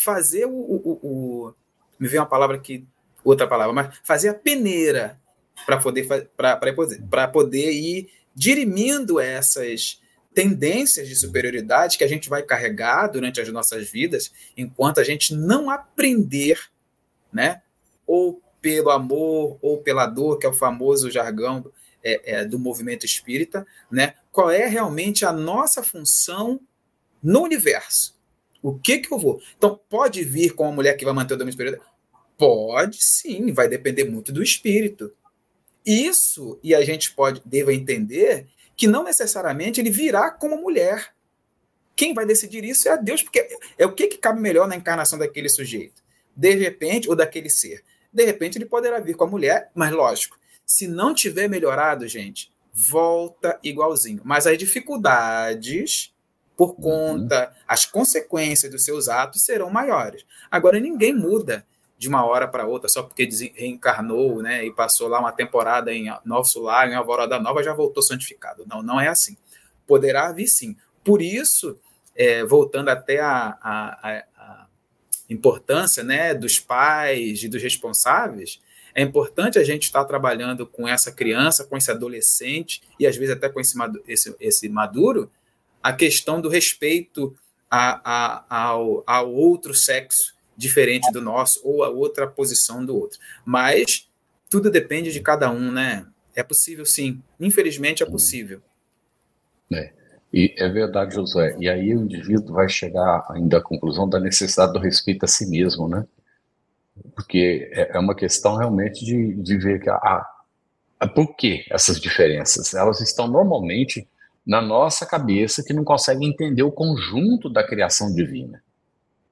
fazer o, o, o me veio uma palavra que outra palavra, mas fazer a peneira para poder para poder ir dirimindo essas tendências de superioridade que a gente vai carregar durante as nossas vidas enquanto a gente não aprender, né? Ou pelo amor ou pela dor, que é o famoso jargão é, é, do movimento espírita, né? Qual é realmente a nossa função no universo? O que que eu vou? Então, pode vir com uma mulher que vai manter o domínio espiritual? Pode sim, vai depender muito do espírito. Isso, e a gente pode deva entender que não necessariamente ele virá como mulher. Quem vai decidir isso é a Deus, porque é o que, que cabe melhor na encarnação daquele sujeito. De repente, ou daquele ser. De repente, ele poderá vir com a mulher, mas lógico, se não tiver melhorado, gente, volta igualzinho. Mas as dificuldades, por uhum. conta, uhum. as consequências dos seus atos serão maiores. Agora, ninguém muda de uma hora para outra, só porque reencarnou, né, e passou lá uma temporada em Nosso Lar, em Alvorada Nova, já voltou santificado. Não, não é assim. Poderá vir sim. Por isso, é, voltando até a, a, a, importância né, dos pais e dos responsáveis, é importante a gente estar trabalhando com essa criança, com esse adolescente, e às vezes até com esse, esse, esse maduro, a questão do respeito a, a, ao, ao outro sexo, diferente do nosso ou a outra posição do outro. Mas tudo depende de cada um, né? É possível, sim. Infelizmente é possível. É. E é verdade, Josué. E aí o indivíduo vai chegar ainda à conclusão da necessidade do respeito a si mesmo, né? Porque é, é uma questão realmente de, de ver que a, por que essas diferenças? Elas estão normalmente na nossa cabeça que não consegue entender o conjunto da criação divina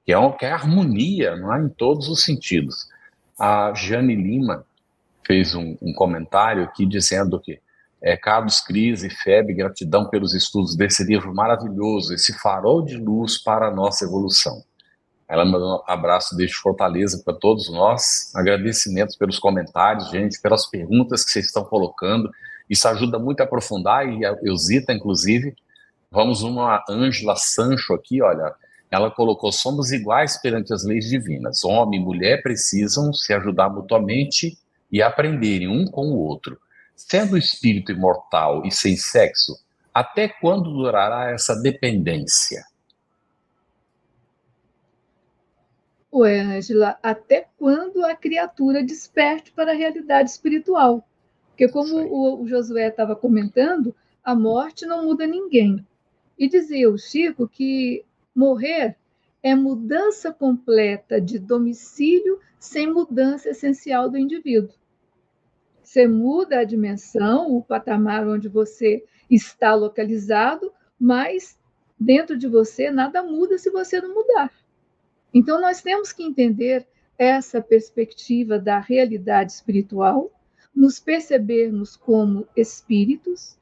que é, que é harmonia, não é? em todos os sentidos. A Jane Lima fez um, um comentário aqui dizendo que é, Carlos Cris e Feb, gratidão pelos estudos desse livro maravilhoso, esse farol de luz para a nossa evolução. Ela mandou um abraço desde Fortaleza para todos nós, agradecimentos pelos comentários, gente, pelas perguntas que vocês estão colocando, isso ajuda muito a aprofundar, e a Eusita, inclusive, vamos uma Ângela Sancho aqui, olha, ela colocou: somos iguais perante as leis divinas. Homem e mulher precisam se ajudar mutuamente e aprenderem um com o outro. Sendo espírito imortal e sem sexo, até quando durará essa dependência? Ué, Angela, até quando a criatura desperte para a realidade espiritual? Porque, como o, o Josué estava comentando, a morte não muda ninguém. E dizia o Chico que Morrer é mudança completa de domicílio sem mudança essencial do indivíduo. Você muda a dimensão, o patamar onde você está localizado, mas dentro de você nada muda se você não mudar. Então nós temos que entender essa perspectiva da realidade espiritual, nos percebermos como espíritos,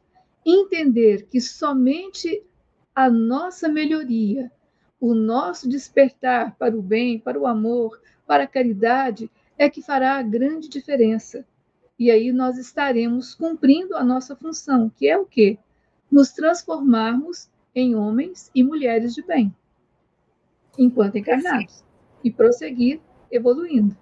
entender que somente a nossa melhoria o nosso despertar para o bem, para o amor, para a caridade, é que fará a grande diferença. E aí nós estaremos cumprindo a nossa função, que é o quê? Nos transformarmos em homens e mulheres de bem, enquanto encarnados, e prosseguir evoluindo.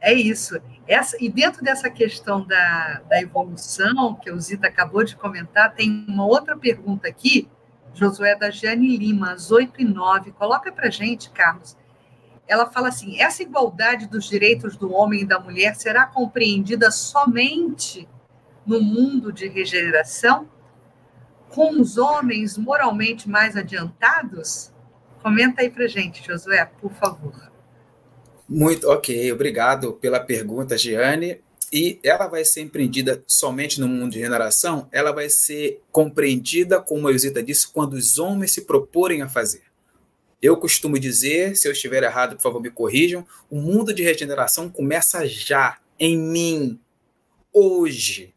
É isso. Essa, e dentro dessa questão da, da evolução, que o Zita acabou de comentar, tem uma outra pergunta aqui, Josué da Jane Lima, às 8 e 9. Coloca para gente, Carlos. Ela fala assim: essa igualdade dos direitos do homem e da mulher será compreendida somente no mundo de regeneração, com os homens moralmente mais adiantados? Comenta aí para gente, Josué, por favor. Muito ok, obrigado pela pergunta, Giane e ela vai ser empreendida somente no mundo de regeneração, ela vai ser compreendida, como a Eusita disse, quando os homens se proporem a fazer. Eu costumo dizer, se eu estiver errado, por favor, me corrijam, o mundo de regeneração começa já, em mim, hoje.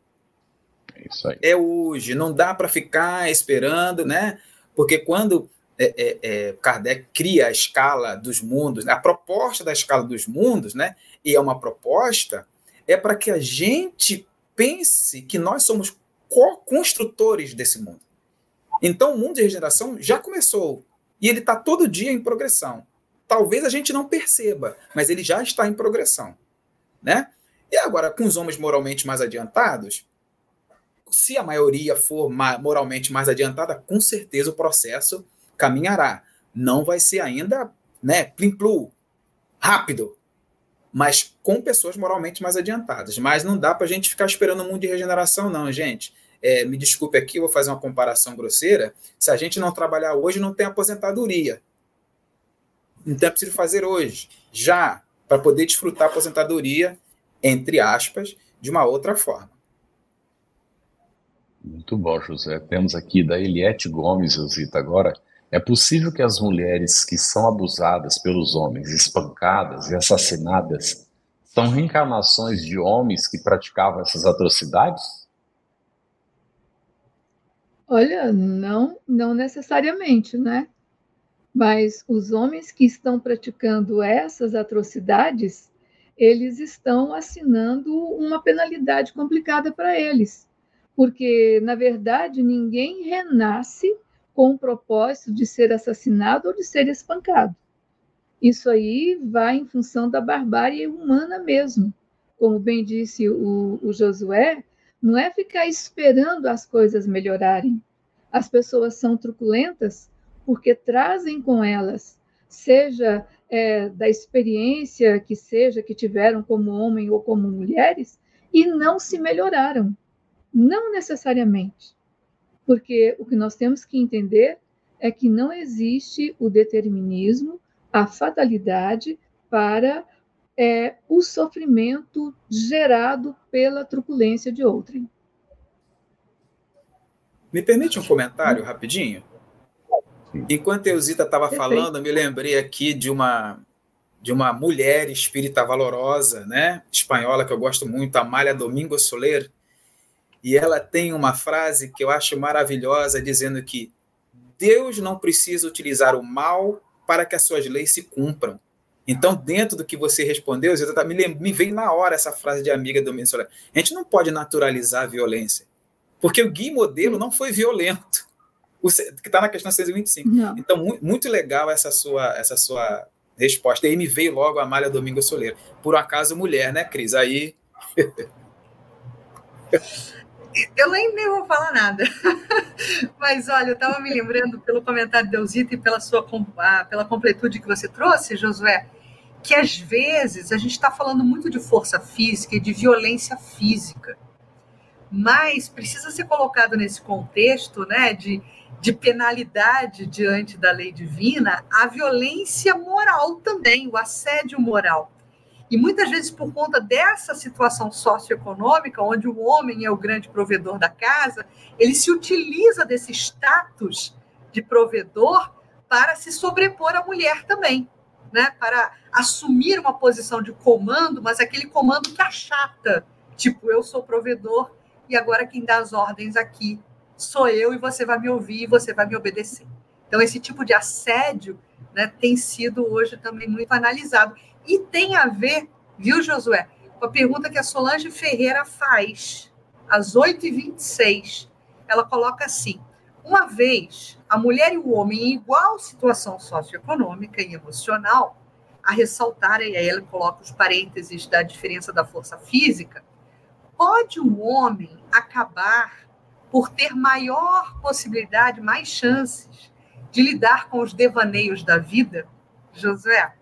É isso aí. É hoje, não dá para ficar esperando, né? Porque quando é, é, é, Kardec cria a escala dos mundos, a proposta da escala dos mundos, né? E é uma proposta é para que a gente pense que nós somos co-construtores desse mundo. Então, o mundo de regeneração já começou e ele está todo dia em progressão. Talvez a gente não perceba, mas ele já está em progressão, né? E agora, com os homens moralmente mais adiantados, se a maioria for moralmente mais adiantada, com certeza o processo caminhará. Não vai ser ainda, né, plim-plu, rápido, mas com pessoas moralmente mais adiantadas. Mas não dá para a gente ficar esperando um mundo de regeneração, não, gente. É, me desculpe aqui, vou fazer uma comparação grosseira. Se a gente não trabalhar hoje, não tem aposentadoria. Então é preciso fazer hoje, já, para poder desfrutar a aposentadoria, entre aspas, de uma outra forma. Muito bom, José. Temos aqui da Eliette Gomes, Zita, agora. É possível que as mulheres que são abusadas pelos homens, espancadas e assassinadas, são reencarnações de homens que praticavam essas atrocidades? Olha, não, não necessariamente, né? Mas os homens que estão praticando essas atrocidades, eles estão assinando uma penalidade complicada para eles, porque na verdade ninguém renasce com o propósito de ser assassinado ou de ser espancado. Isso aí vai em função da barbárie humana mesmo. Como bem disse o, o Josué, não é ficar esperando as coisas melhorarem. As pessoas são truculentas porque trazem com elas, seja é, da experiência que seja que tiveram como homem ou como mulheres, e não se melhoraram. Não necessariamente. Porque o que nós temos que entender é que não existe o determinismo, a fatalidade para é, o sofrimento gerado pela truculência de outrem. Me permite um comentário rapidinho? Enquanto a Eusita estava falando, me lembrei aqui de uma de uma mulher espírita valorosa, né, espanhola que eu gosto muito, Amália Domingo Soler, e ela tem uma frase que eu acho maravilhosa, dizendo que Deus não precisa utilizar o mal para que as suas leis se cumpram. Então, dentro do que você respondeu, me, me veio na hora essa frase de amiga do Solar. A gente não pode naturalizar a violência, porque o Gui Modelo não foi violento, o, que está na questão 625. Não. Então, muito, muito legal essa sua, essa sua resposta. E aí me veio logo a Amália Domingo Soleiro. Por um acaso, mulher, né, Cris? Aí. eu nem, nem vou falar nada. Mas olha, eu estava me lembrando pelo comentário de Deusita e pela sua pela completude que você trouxe, Josué, que às vezes a gente está falando muito de força física e de violência física, mas precisa ser colocado nesse contexto, né, de, de penalidade diante da lei divina, a violência moral também, o assédio moral. E muitas vezes, por conta dessa situação socioeconômica, onde o homem é o grande provedor da casa, ele se utiliza desse status de provedor para se sobrepor à mulher também, né? para assumir uma posição de comando, mas aquele comando que achata. Tipo, eu sou provedor e agora quem dá as ordens aqui sou eu e você vai me ouvir e você vai me obedecer. Então, esse tipo de assédio né, tem sido hoje também muito analisado. E tem a ver, viu, Josué, com a pergunta que a Solange Ferreira faz, às 8h26. Ela coloca assim: uma vez a mulher e o homem em igual situação socioeconômica e emocional, a ressaltar, e aí ela coloca os parênteses da diferença da força física, pode um homem acabar por ter maior possibilidade, mais chances de lidar com os devaneios da vida, Josué?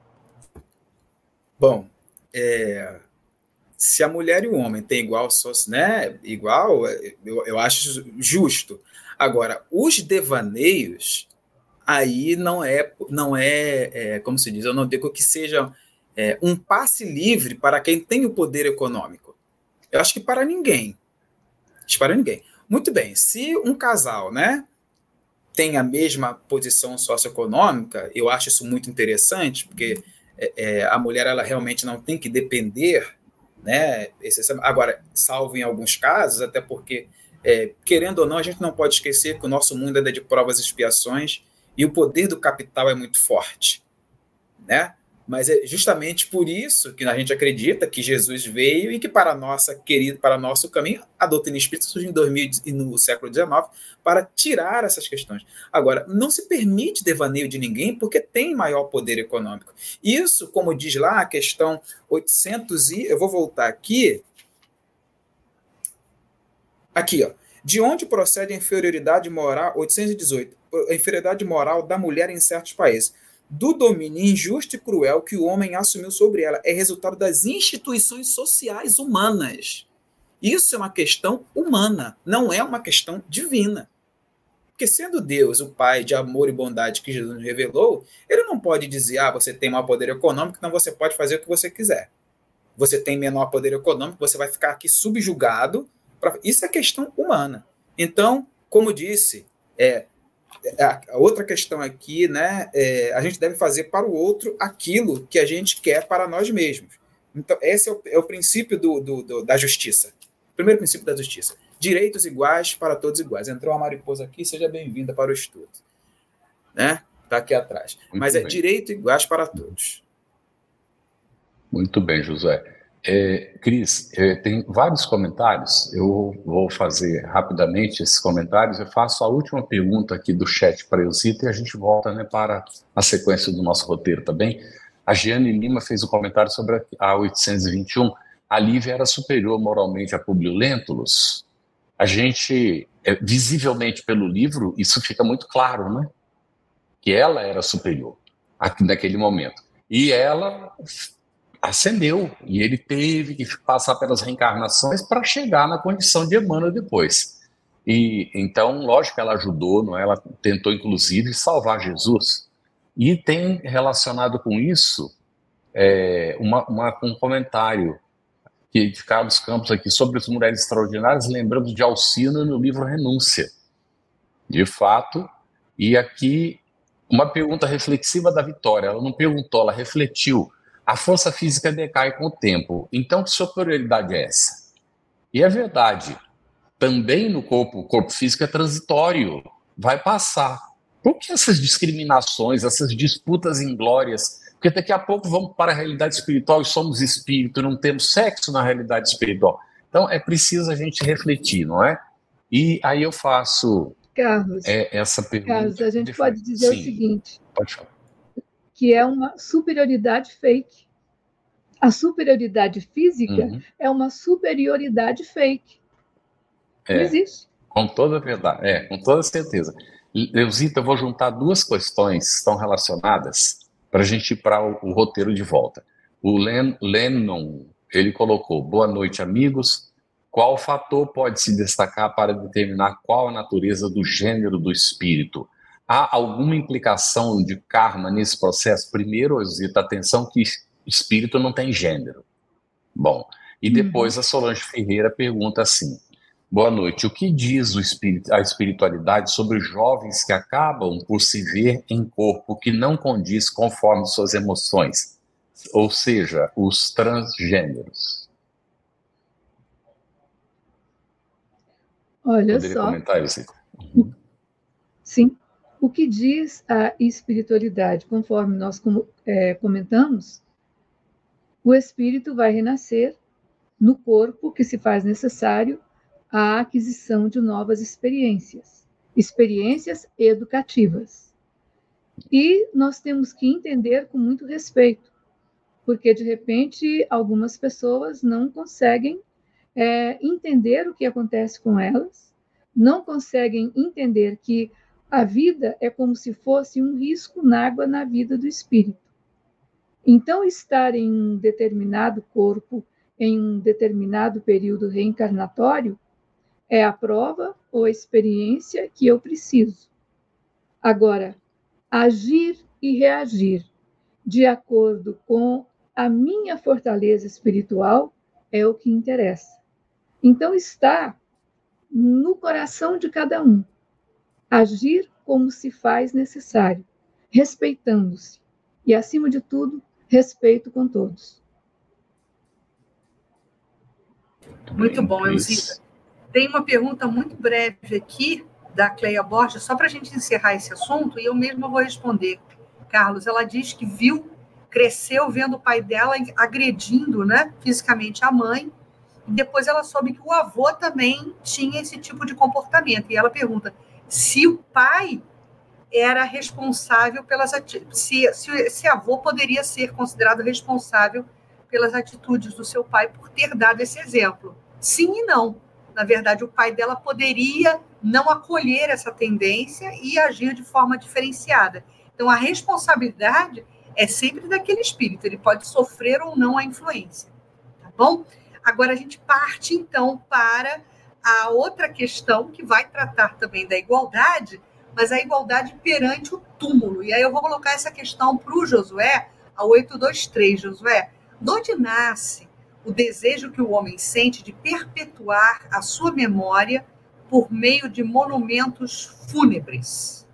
Bom, é, se a mulher e o homem têm igual, né, igual, eu, eu acho justo. Agora, os devaneios, aí não é, não é, é como se diz, eu não digo que seja é, um passe livre para quem tem o poder econômico. Eu acho que para ninguém. Para ninguém. Muito bem, se um casal, né, tem a mesma posição socioeconômica, eu acho isso muito interessante, porque é, é, a mulher ela realmente não tem que depender, né? Agora, salvo em alguns casos, até porque, é, querendo ou não, a gente não pode esquecer que o nosso mundo é de provas e expiações e o poder do capital é muito forte, né? Mas é justamente por isso que a gente acredita que Jesus veio e que para nossa querida, para nosso caminho, a doutrina espírita surgiu em 2000 e no século XIX para tirar essas questões. Agora, não se permite devaneio de ninguém porque tem maior poder econômico. Isso, como diz lá a questão 800 e eu vou voltar aqui. Aqui, ó. De onde procede a inferioridade moral, 818, a inferioridade moral da mulher em certos países? Do domínio injusto e cruel que o homem assumiu sobre ela. É resultado das instituições sociais humanas. Isso é uma questão humana, não é uma questão divina. Porque sendo Deus o Pai de amor e bondade que Jesus revelou, ele não pode dizer, ah, você tem maior poder econômico, então você pode fazer o que você quiser. Você tem menor poder econômico, você vai ficar aqui subjugado. Pra... Isso é questão humana. Então, como disse, é a outra questão aqui, né, é, a gente deve fazer para o outro aquilo que a gente quer para nós mesmos. Então, esse é o, é o princípio do, do, do, da justiça. Primeiro princípio da justiça. Direitos iguais para todos iguais. Entrou a mariposa aqui, seja bem-vinda para o estudo. Né? Está aqui atrás. Muito Mas é bem. é direito iguais para todos. Muito bem, José. É, Cris, é, tem vários comentários. Eu vou fazer rapidamente esses comentários. Eu faço a última pergunta aqui do chat para Eusita e a gente volta né, para a sequência do nosso roteiro também. A Giane Lima fez um comentário sobre a 821 a Lívia era superior moralmente a Publio Lentulus, a gente, é, visivelmente pelo livro, isso fica muito claro, né? Que ela era superior aqui, naquele momento. E ela ascendeu, e ele teve que passar pelas reencarnações para chegar na condição de Emmanuel depois. E então, lógico que ela ajudou, não é? ela tentou inclusive salvar Jesus. E tem relacionado com isso é, uma, uma, um comentário que de Carlos Campos aqui sobre as mulheres extraordinárias, lembramos de Alcina no livro Renúncia. De fato, e aqui uma pergunta reflexiva da Vitória. Ela não perguntou, ela refletiu. A força física decai com o tempo. Então, que superioridade é essa? E é verdade. Também no corpo, o corpo físico é transitório, vai passar. Por que essas discriminações, essas disputas inglórias porque daqui a pouco vamos para a realidade espiritual e somos espírito, não temos sexo na realidade espiritual. Então é preciso a gente refletir, não é? E aí eu faço Carlos, é, essa pergunta. Carlos, a gente pode dizer Sim, o seguinte: pode falar. Que é uma superioridade fake. A superioridade física uhum. é uma superioridade fake. É, não existe. Com toda verdade, é, com toda certeza. Leuzita, eu vou juntar duas questões que estão relacionadas para a gente ir para o, o, roteiro de volta. O Len, Lennon, ele colocou, boa noite, amigos. Qual fator pode se destacar para determinar qual a natureza do gênero do espírito? Há alguma implicação de karma nesse processo? Primeiro, Zita, atenção que espírito não tem gênero. Bom, e uhum. depois a Solange Ferreira pergunta assim: Boa noite. O que diz espírito, a espiritualidade sobre jovens que acabam por se ver em corpo que não condiz conforme suas emoções, ou seja, os transgêneros? Olha Poderia só. comentar isso? Sim. O que diz a espiritualidade, conforme nós é, comentamos, o espírito vai renascer no corpo que se faz necessário a aquisição de novas experiências, experiências educativas. E nós temos que entender com muito respeito, porque de repente algumas pessoas não conseguem é, entender o que acontece com elas, não conseguem entender que a vida é como se fosse um risco na água na vida do espírito. Então, estar em um determinado corpo, em um determinado período reencarnatório, é a prova ou a experiência que eu preciso. Agora, agir e reagir de acordo com a minha fortaleza espiritual é o que interessa. Então, está no coração de cada um. Agir como se faz necessário, respeitando-se. E, acima de tudo, respeito com todos. Muito bom, Elzita. Tem uma pergunta muito breve aqui da Cleia Borges, só para a gente encerrar esse assunto, e eu mesma vou responder. Carlos, ela diz que viu, cresceu vendo o pai dela agredindo né, fisicamente a mãe, e depois ela soube que o avô também tinha esse tipo de comportamento. E ela pergunta se o pai era responsável pelas atitudes, se, se esse avô poderia ser considerado responsável pelas atitudes do seu pai por ter dado esse exemplo. Sim e não na verdade, o pai dela poderia não acolher essa tendência e agir de forma diferenciada. Então, a responsabilidade é sempre daquele espírito, ele pode sofrer ou não a influência, tá bom? Agora a gente parte então para a outra questão que vai tratar também da igualdade, mas a igualdade perante o túmulo. E aí eu vou colocar essa questão para o Josué, a 823, Josué. De onde nasce o desejo que o homem sente de perpetuar a sua memória por meio de monumentos fúnebres?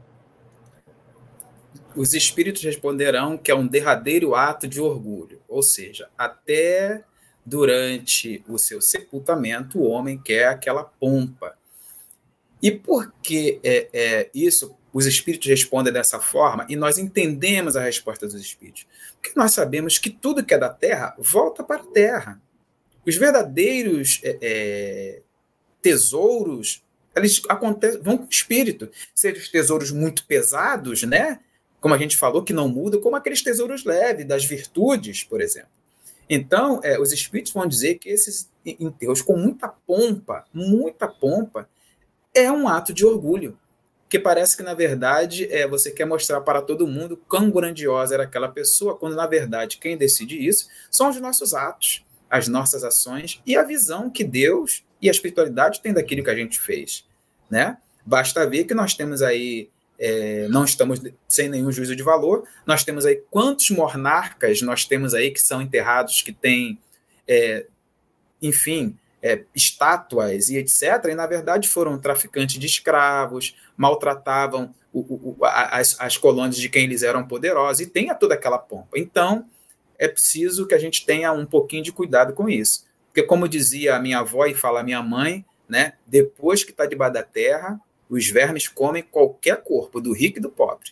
Os espíritos responderão que é um derradeiro ato de orgulho, ou seja, até durante o seu sepultamento o homem quer aquela pompa. E por que é, é isso? Os espíritos respondem dessa forma e nós entendemos a resposta dos espíritos. Porque nós sabemos que tudo que é da terra volta para a terra. Os verdadeiros é, é, tesouros, eles acontecem, vão com o espírito. Sejam os tesouros muito pesados, né? Como a gente falou, que não mudam, como aqueles tesouros leves, das virtudes, por exemplo. Então, é, os espíritos vão dizer que esses enterros com muita pompa, muita pompa, é um ato de orgulho que parece que, na verdade, é, você quer mostrar para todo mundo quão grandiosa era aquela pessoa, quando, na verdade, quem decide isso são os nossos atos, as nossas ações e a visão que Deus e a espiritualidade têm daquilo que a gente fez. Né? Basta ver que nós temos aí, é, não estamos sem nenhum juízo de valor, nós temos aí quantos monarcas nós temos aí que são enterrados, que têm, é, enfim, é, estátuas e etc., e na verdade foram traficantes de escravos, maltratavam o, o, as, as colônias de quem eles eram poderosos, e tenha toda aquela pompa. Então, é preciso que a gente tenha um pouquinho de cuidado com isso. Porque, como dizia a minha avó e fala a minha mãe, né, depois que está debaixo da terra, os vermes comem qualquer corpo, do rico e do pobre.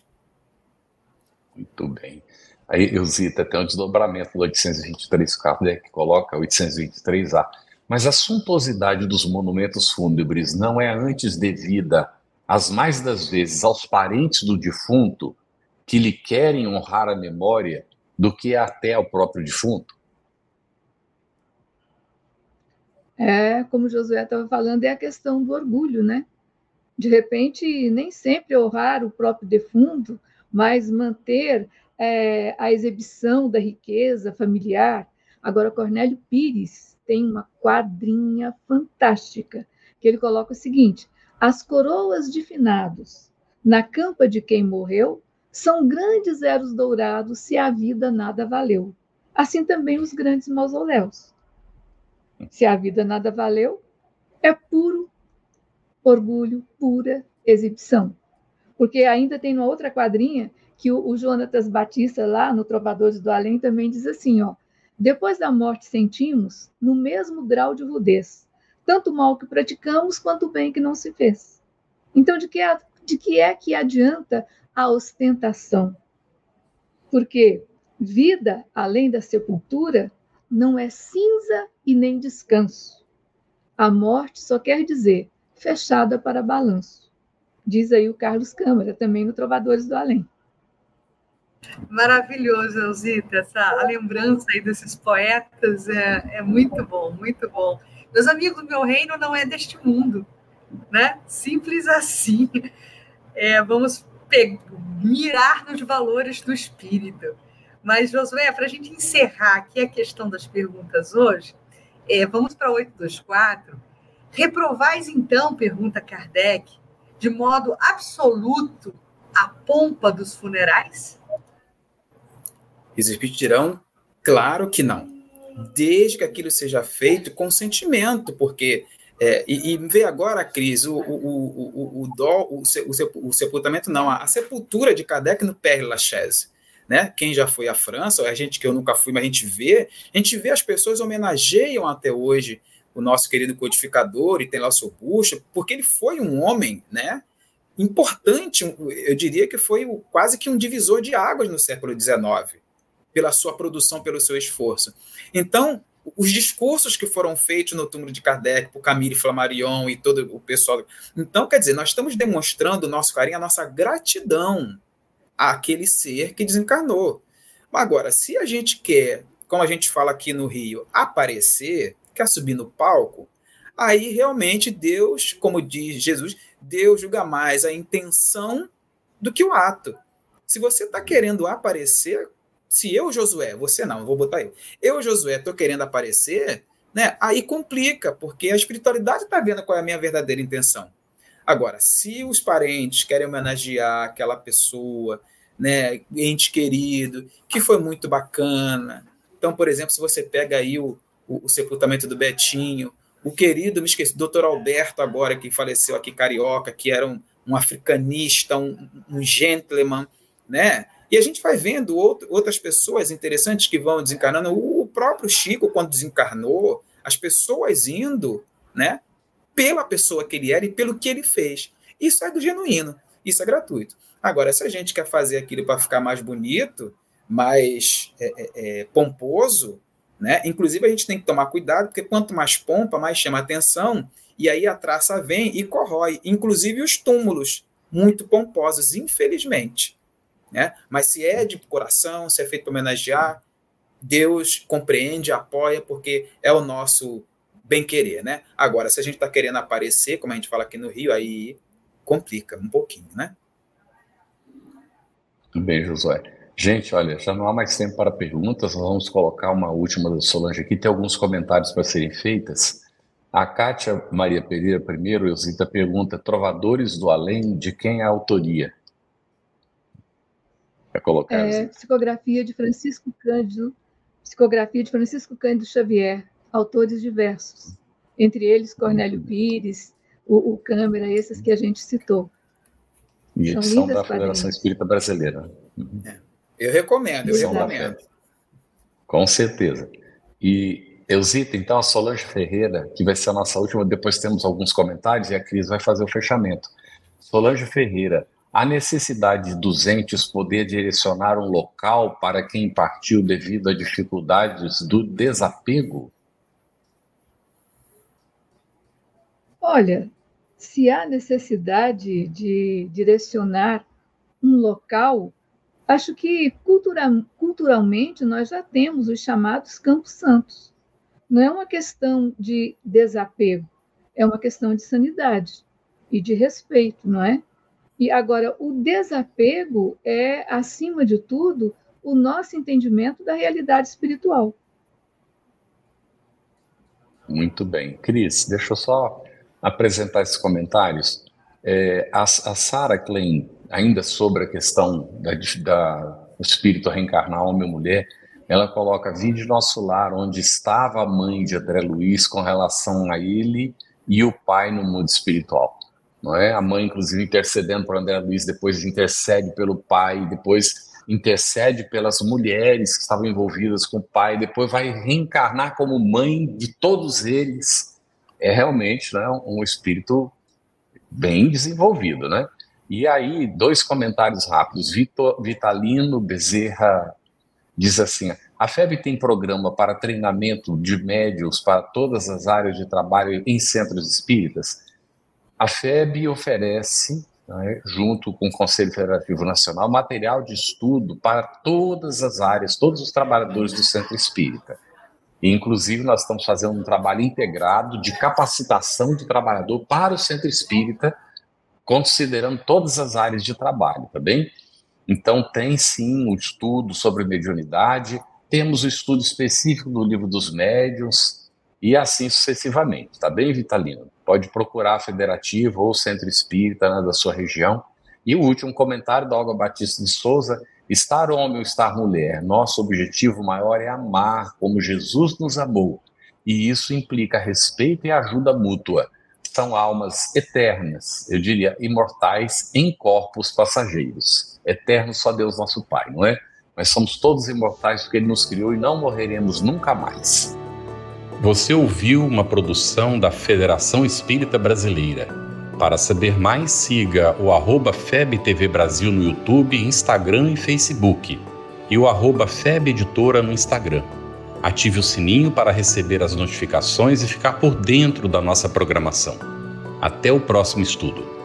Muito bem. Aí, Eusita, tem um desdobramento do 823 Kardec coloca 823A mas a suntuosidade dos monumentos fúnebres não é antes devida, as mais das vezes, aos parentes do defunto que lhe querem honrar a memória do que até ao próprio defunto? É, como Josué estava falando, é a questão do orgulho, né? De repente, nem sempre honrar o próprio defunto, mas manter é, a exibição da riqueza familiar. Agora, Cornélio Pires, tem uma quadrinha fantástica, que ele coloca o seguinte: as coroas de finados na campa de quem morreu são grandes eros dourados se a vida nada valeu. Assim também os grandes mausoléus. Se a vida nada valeu, é puro orgulho, pura exibição. Porque ainda tem uma outra quadrinha que o, o Jonatas Batista, lá no Trovadores do Além, também diz assim: ó, depois da morte, sentimos no mesmo grau de rudez, tanto mal que praticamos quanto bem que não se fez. Então, de que, é, de que é que adianta a ostentação? Porque vida além da sepultura não é cinza e nem descanso. A morte só quer dizer fechada para balanço. Diz aí o Carlos Câmara, também no Trovadores do Além. Maravilhoso, Elzita, essa lembrança aí desses poetas é, é muito bom, muito bom. Meus amigos, meu reino não é deste mundo, né? Simples assim. É, vamos mirar nos valores do espírito. Mas, Josué, para a gente encerrar aqui a questão das perguntas hoje, é, vamos para 824. Reprovais, então, pergunta Kardec, de modo absoluto a pompa dos funerais? Os espíritos dirão, claro que não. Desde que aquilo seja feito com sentimento, porque. É, e, e vê agora, Cris, o, o, o, o, dó, o, o, sepultamento, não, a, a sepultura de Kardec no Père Lachaise. Né? Quem já foi à França, a gente que eu nunca fui, mas a gente vê, a gente vê as pessoas homenageiam até hoje o nosso querido codificador e tem lá o seu busto, porque ele foi um homem, né? Importante, eu diria que foi quase que um divisor de águas no século XIX pela sua produção, pelo seu esforço. Então, os discursos que foram feitos no túmulo de Kardec, por Camille Flammarion e todo o pessoal. Então, quer dizer, nós estamos demonstrando o nosso carinho, a nossa gratidão àquele ser que desencarnou. Agora, se a gente quer, como a gente fala aqui no Rio, aparecer, quer subir no palco, aí realmente Deus, como diz Jesus, Deus julga mais a intenção do que o ato. Se você está querendo aparecer, se eu, Josué, você não, vou botar eu, eu, Josué, estou querendo aparecer, né? Aí complica, porque a espiritualidade está vendo qual é a minha verdadeira intenção. Agora, se os parentes querem homenagear aquela pessoa, né, ente querido, que foi muito bacana. Então, por exemplo, se você pega aí o, o, o sepultamento do Betinho, o querido, me esqueci, doutor Alberto, agora que faleceu aqui, carioca, que era um, um africanista, um, um gentleman, né? E a gente vai vendo outro, outras pessoas interessantes que vão desencarnando. O próprio Chico, quando desencarnou, as pessoas indo, né? Pela pessoa que ele era e pelo que ele fez. Isso é do genuíno, isso é gratuito. Agora, se a gente quer fazer aquilo para ficar mais bonito, mais é, é, é, pomposo, né? Inclusive a gente tem que tomar cuidado, porque quanto mais pompa, mais chama atenção, e aí a traça vem e corrói, inclusive os túmulos, muito pomposos, infelizmente. Né? Mas se é de coração, se é feito para homenagear, Deus compreende, apoia, porque é o nosso bem-querer, né? Agora, se a gente está querendo aparecer, como a gente fala aqui no Rio, aí complica um pouquinho, né? Bem, Josué. Gente, olha, já não há mais tempo para perguntas, nós vamos colocar uma última da Solange aqui, tem alguns comentários para serem feitas. A Kátia Maria Pereira, primeiro, Eusita pergunta, Trovadores do Além, de quem é a autoria? É colocar. É, psicografia de Francisco Cândido, psicografia de Francisco Cândido Xavier, autores diversos, entre eles Cornélio Pires, o, o Câmara, esses que a gente citou. E são, são da Federação Espírita Brasileira. Uhum. É. Eu recomendo, eu são recomendo. Com certeza. E Eusita, então, a Solange Ferreira, que vai ser a nossa última, depois temos alguns comentários e a Cris vai fazer o fechamento. Solange Ferreira, a necessidade dos entes poder direcionar um local para quem partiu devido a dificuldades do desapego? Olha, se há necessidade de direcionar um local, acho que cultura, culturalmente nós já temos os chamados campos santos. Não é uma questão de desapego, é uma questão de sanidade e de respeito, não é? E agora, o desapego é, acima de tudo, o nosso entendimento da realidade espiritual. Muito bem. Cris, deixa eu só apresentar esses comentários. É, a, a Sarah Klein, ainda sobre a questão da, da espírito reencarnar homem ou mulher, ela coloca vídeo nosso lar, onde estava a mãe de André Luiz com relação a ele e o pai no mundo espiritual não é? A mãe, inclusive, intercedendo por André Luiz, depois intercede pelo pai, depois intercede pelas mulheres que estavam envolvidas com o pai, depois vai reencarnar como mãe de todos eles. É realmente né, um espírito bem desenvolvido, né? E aí, dois comentários rápidos. Vitor, Vitalino Bezerra diz assim: a FEB tem programa para treinamento de médios para todas as áreas de trabalho em centros espíritas? A FEB oferece, né, junto com o Conselho Federativo Nacional, material de estudo para todas as áreas, todos os trabalhadores do Centro Espírita. Inclusive, nós estamos fazendo um trabalho integrado de capacitação de trabalhador para o Centro Espírita, considerando todas as áreas de trabalho, tá bem? Então, tem sim o um estudo sobre mediunidade, temos o estudo específico do livro dos médiuns, e assim sucessivamente, tá bem, Vitalino? pode procurar a Federativa ou o Centro Espírita né, da sua região. E o último comentário da Olga Batista de Souza: estar homem ou estar mulher, nosso objetivo maior é amar como Jesus nos amou. E isso implica respeito e ajuda mútua. São almas eternas, eu diria imortais em corpos passageiros. Eterno só Deus nosso Pai, não é? Mas somos todos imortais porque Ele nos criou e não morreremos nunca mais. Você ouviu uma produção da Federação Espírita Brasileira. Para saber mais, siga o arroba FebTV Brasil no YouTube, Instagram e Facebook e o arroba Feb Editora no Instagram. Ative o sininho para receber as notificações e ficar por dentro da nossa programação. Até o próximo estudo.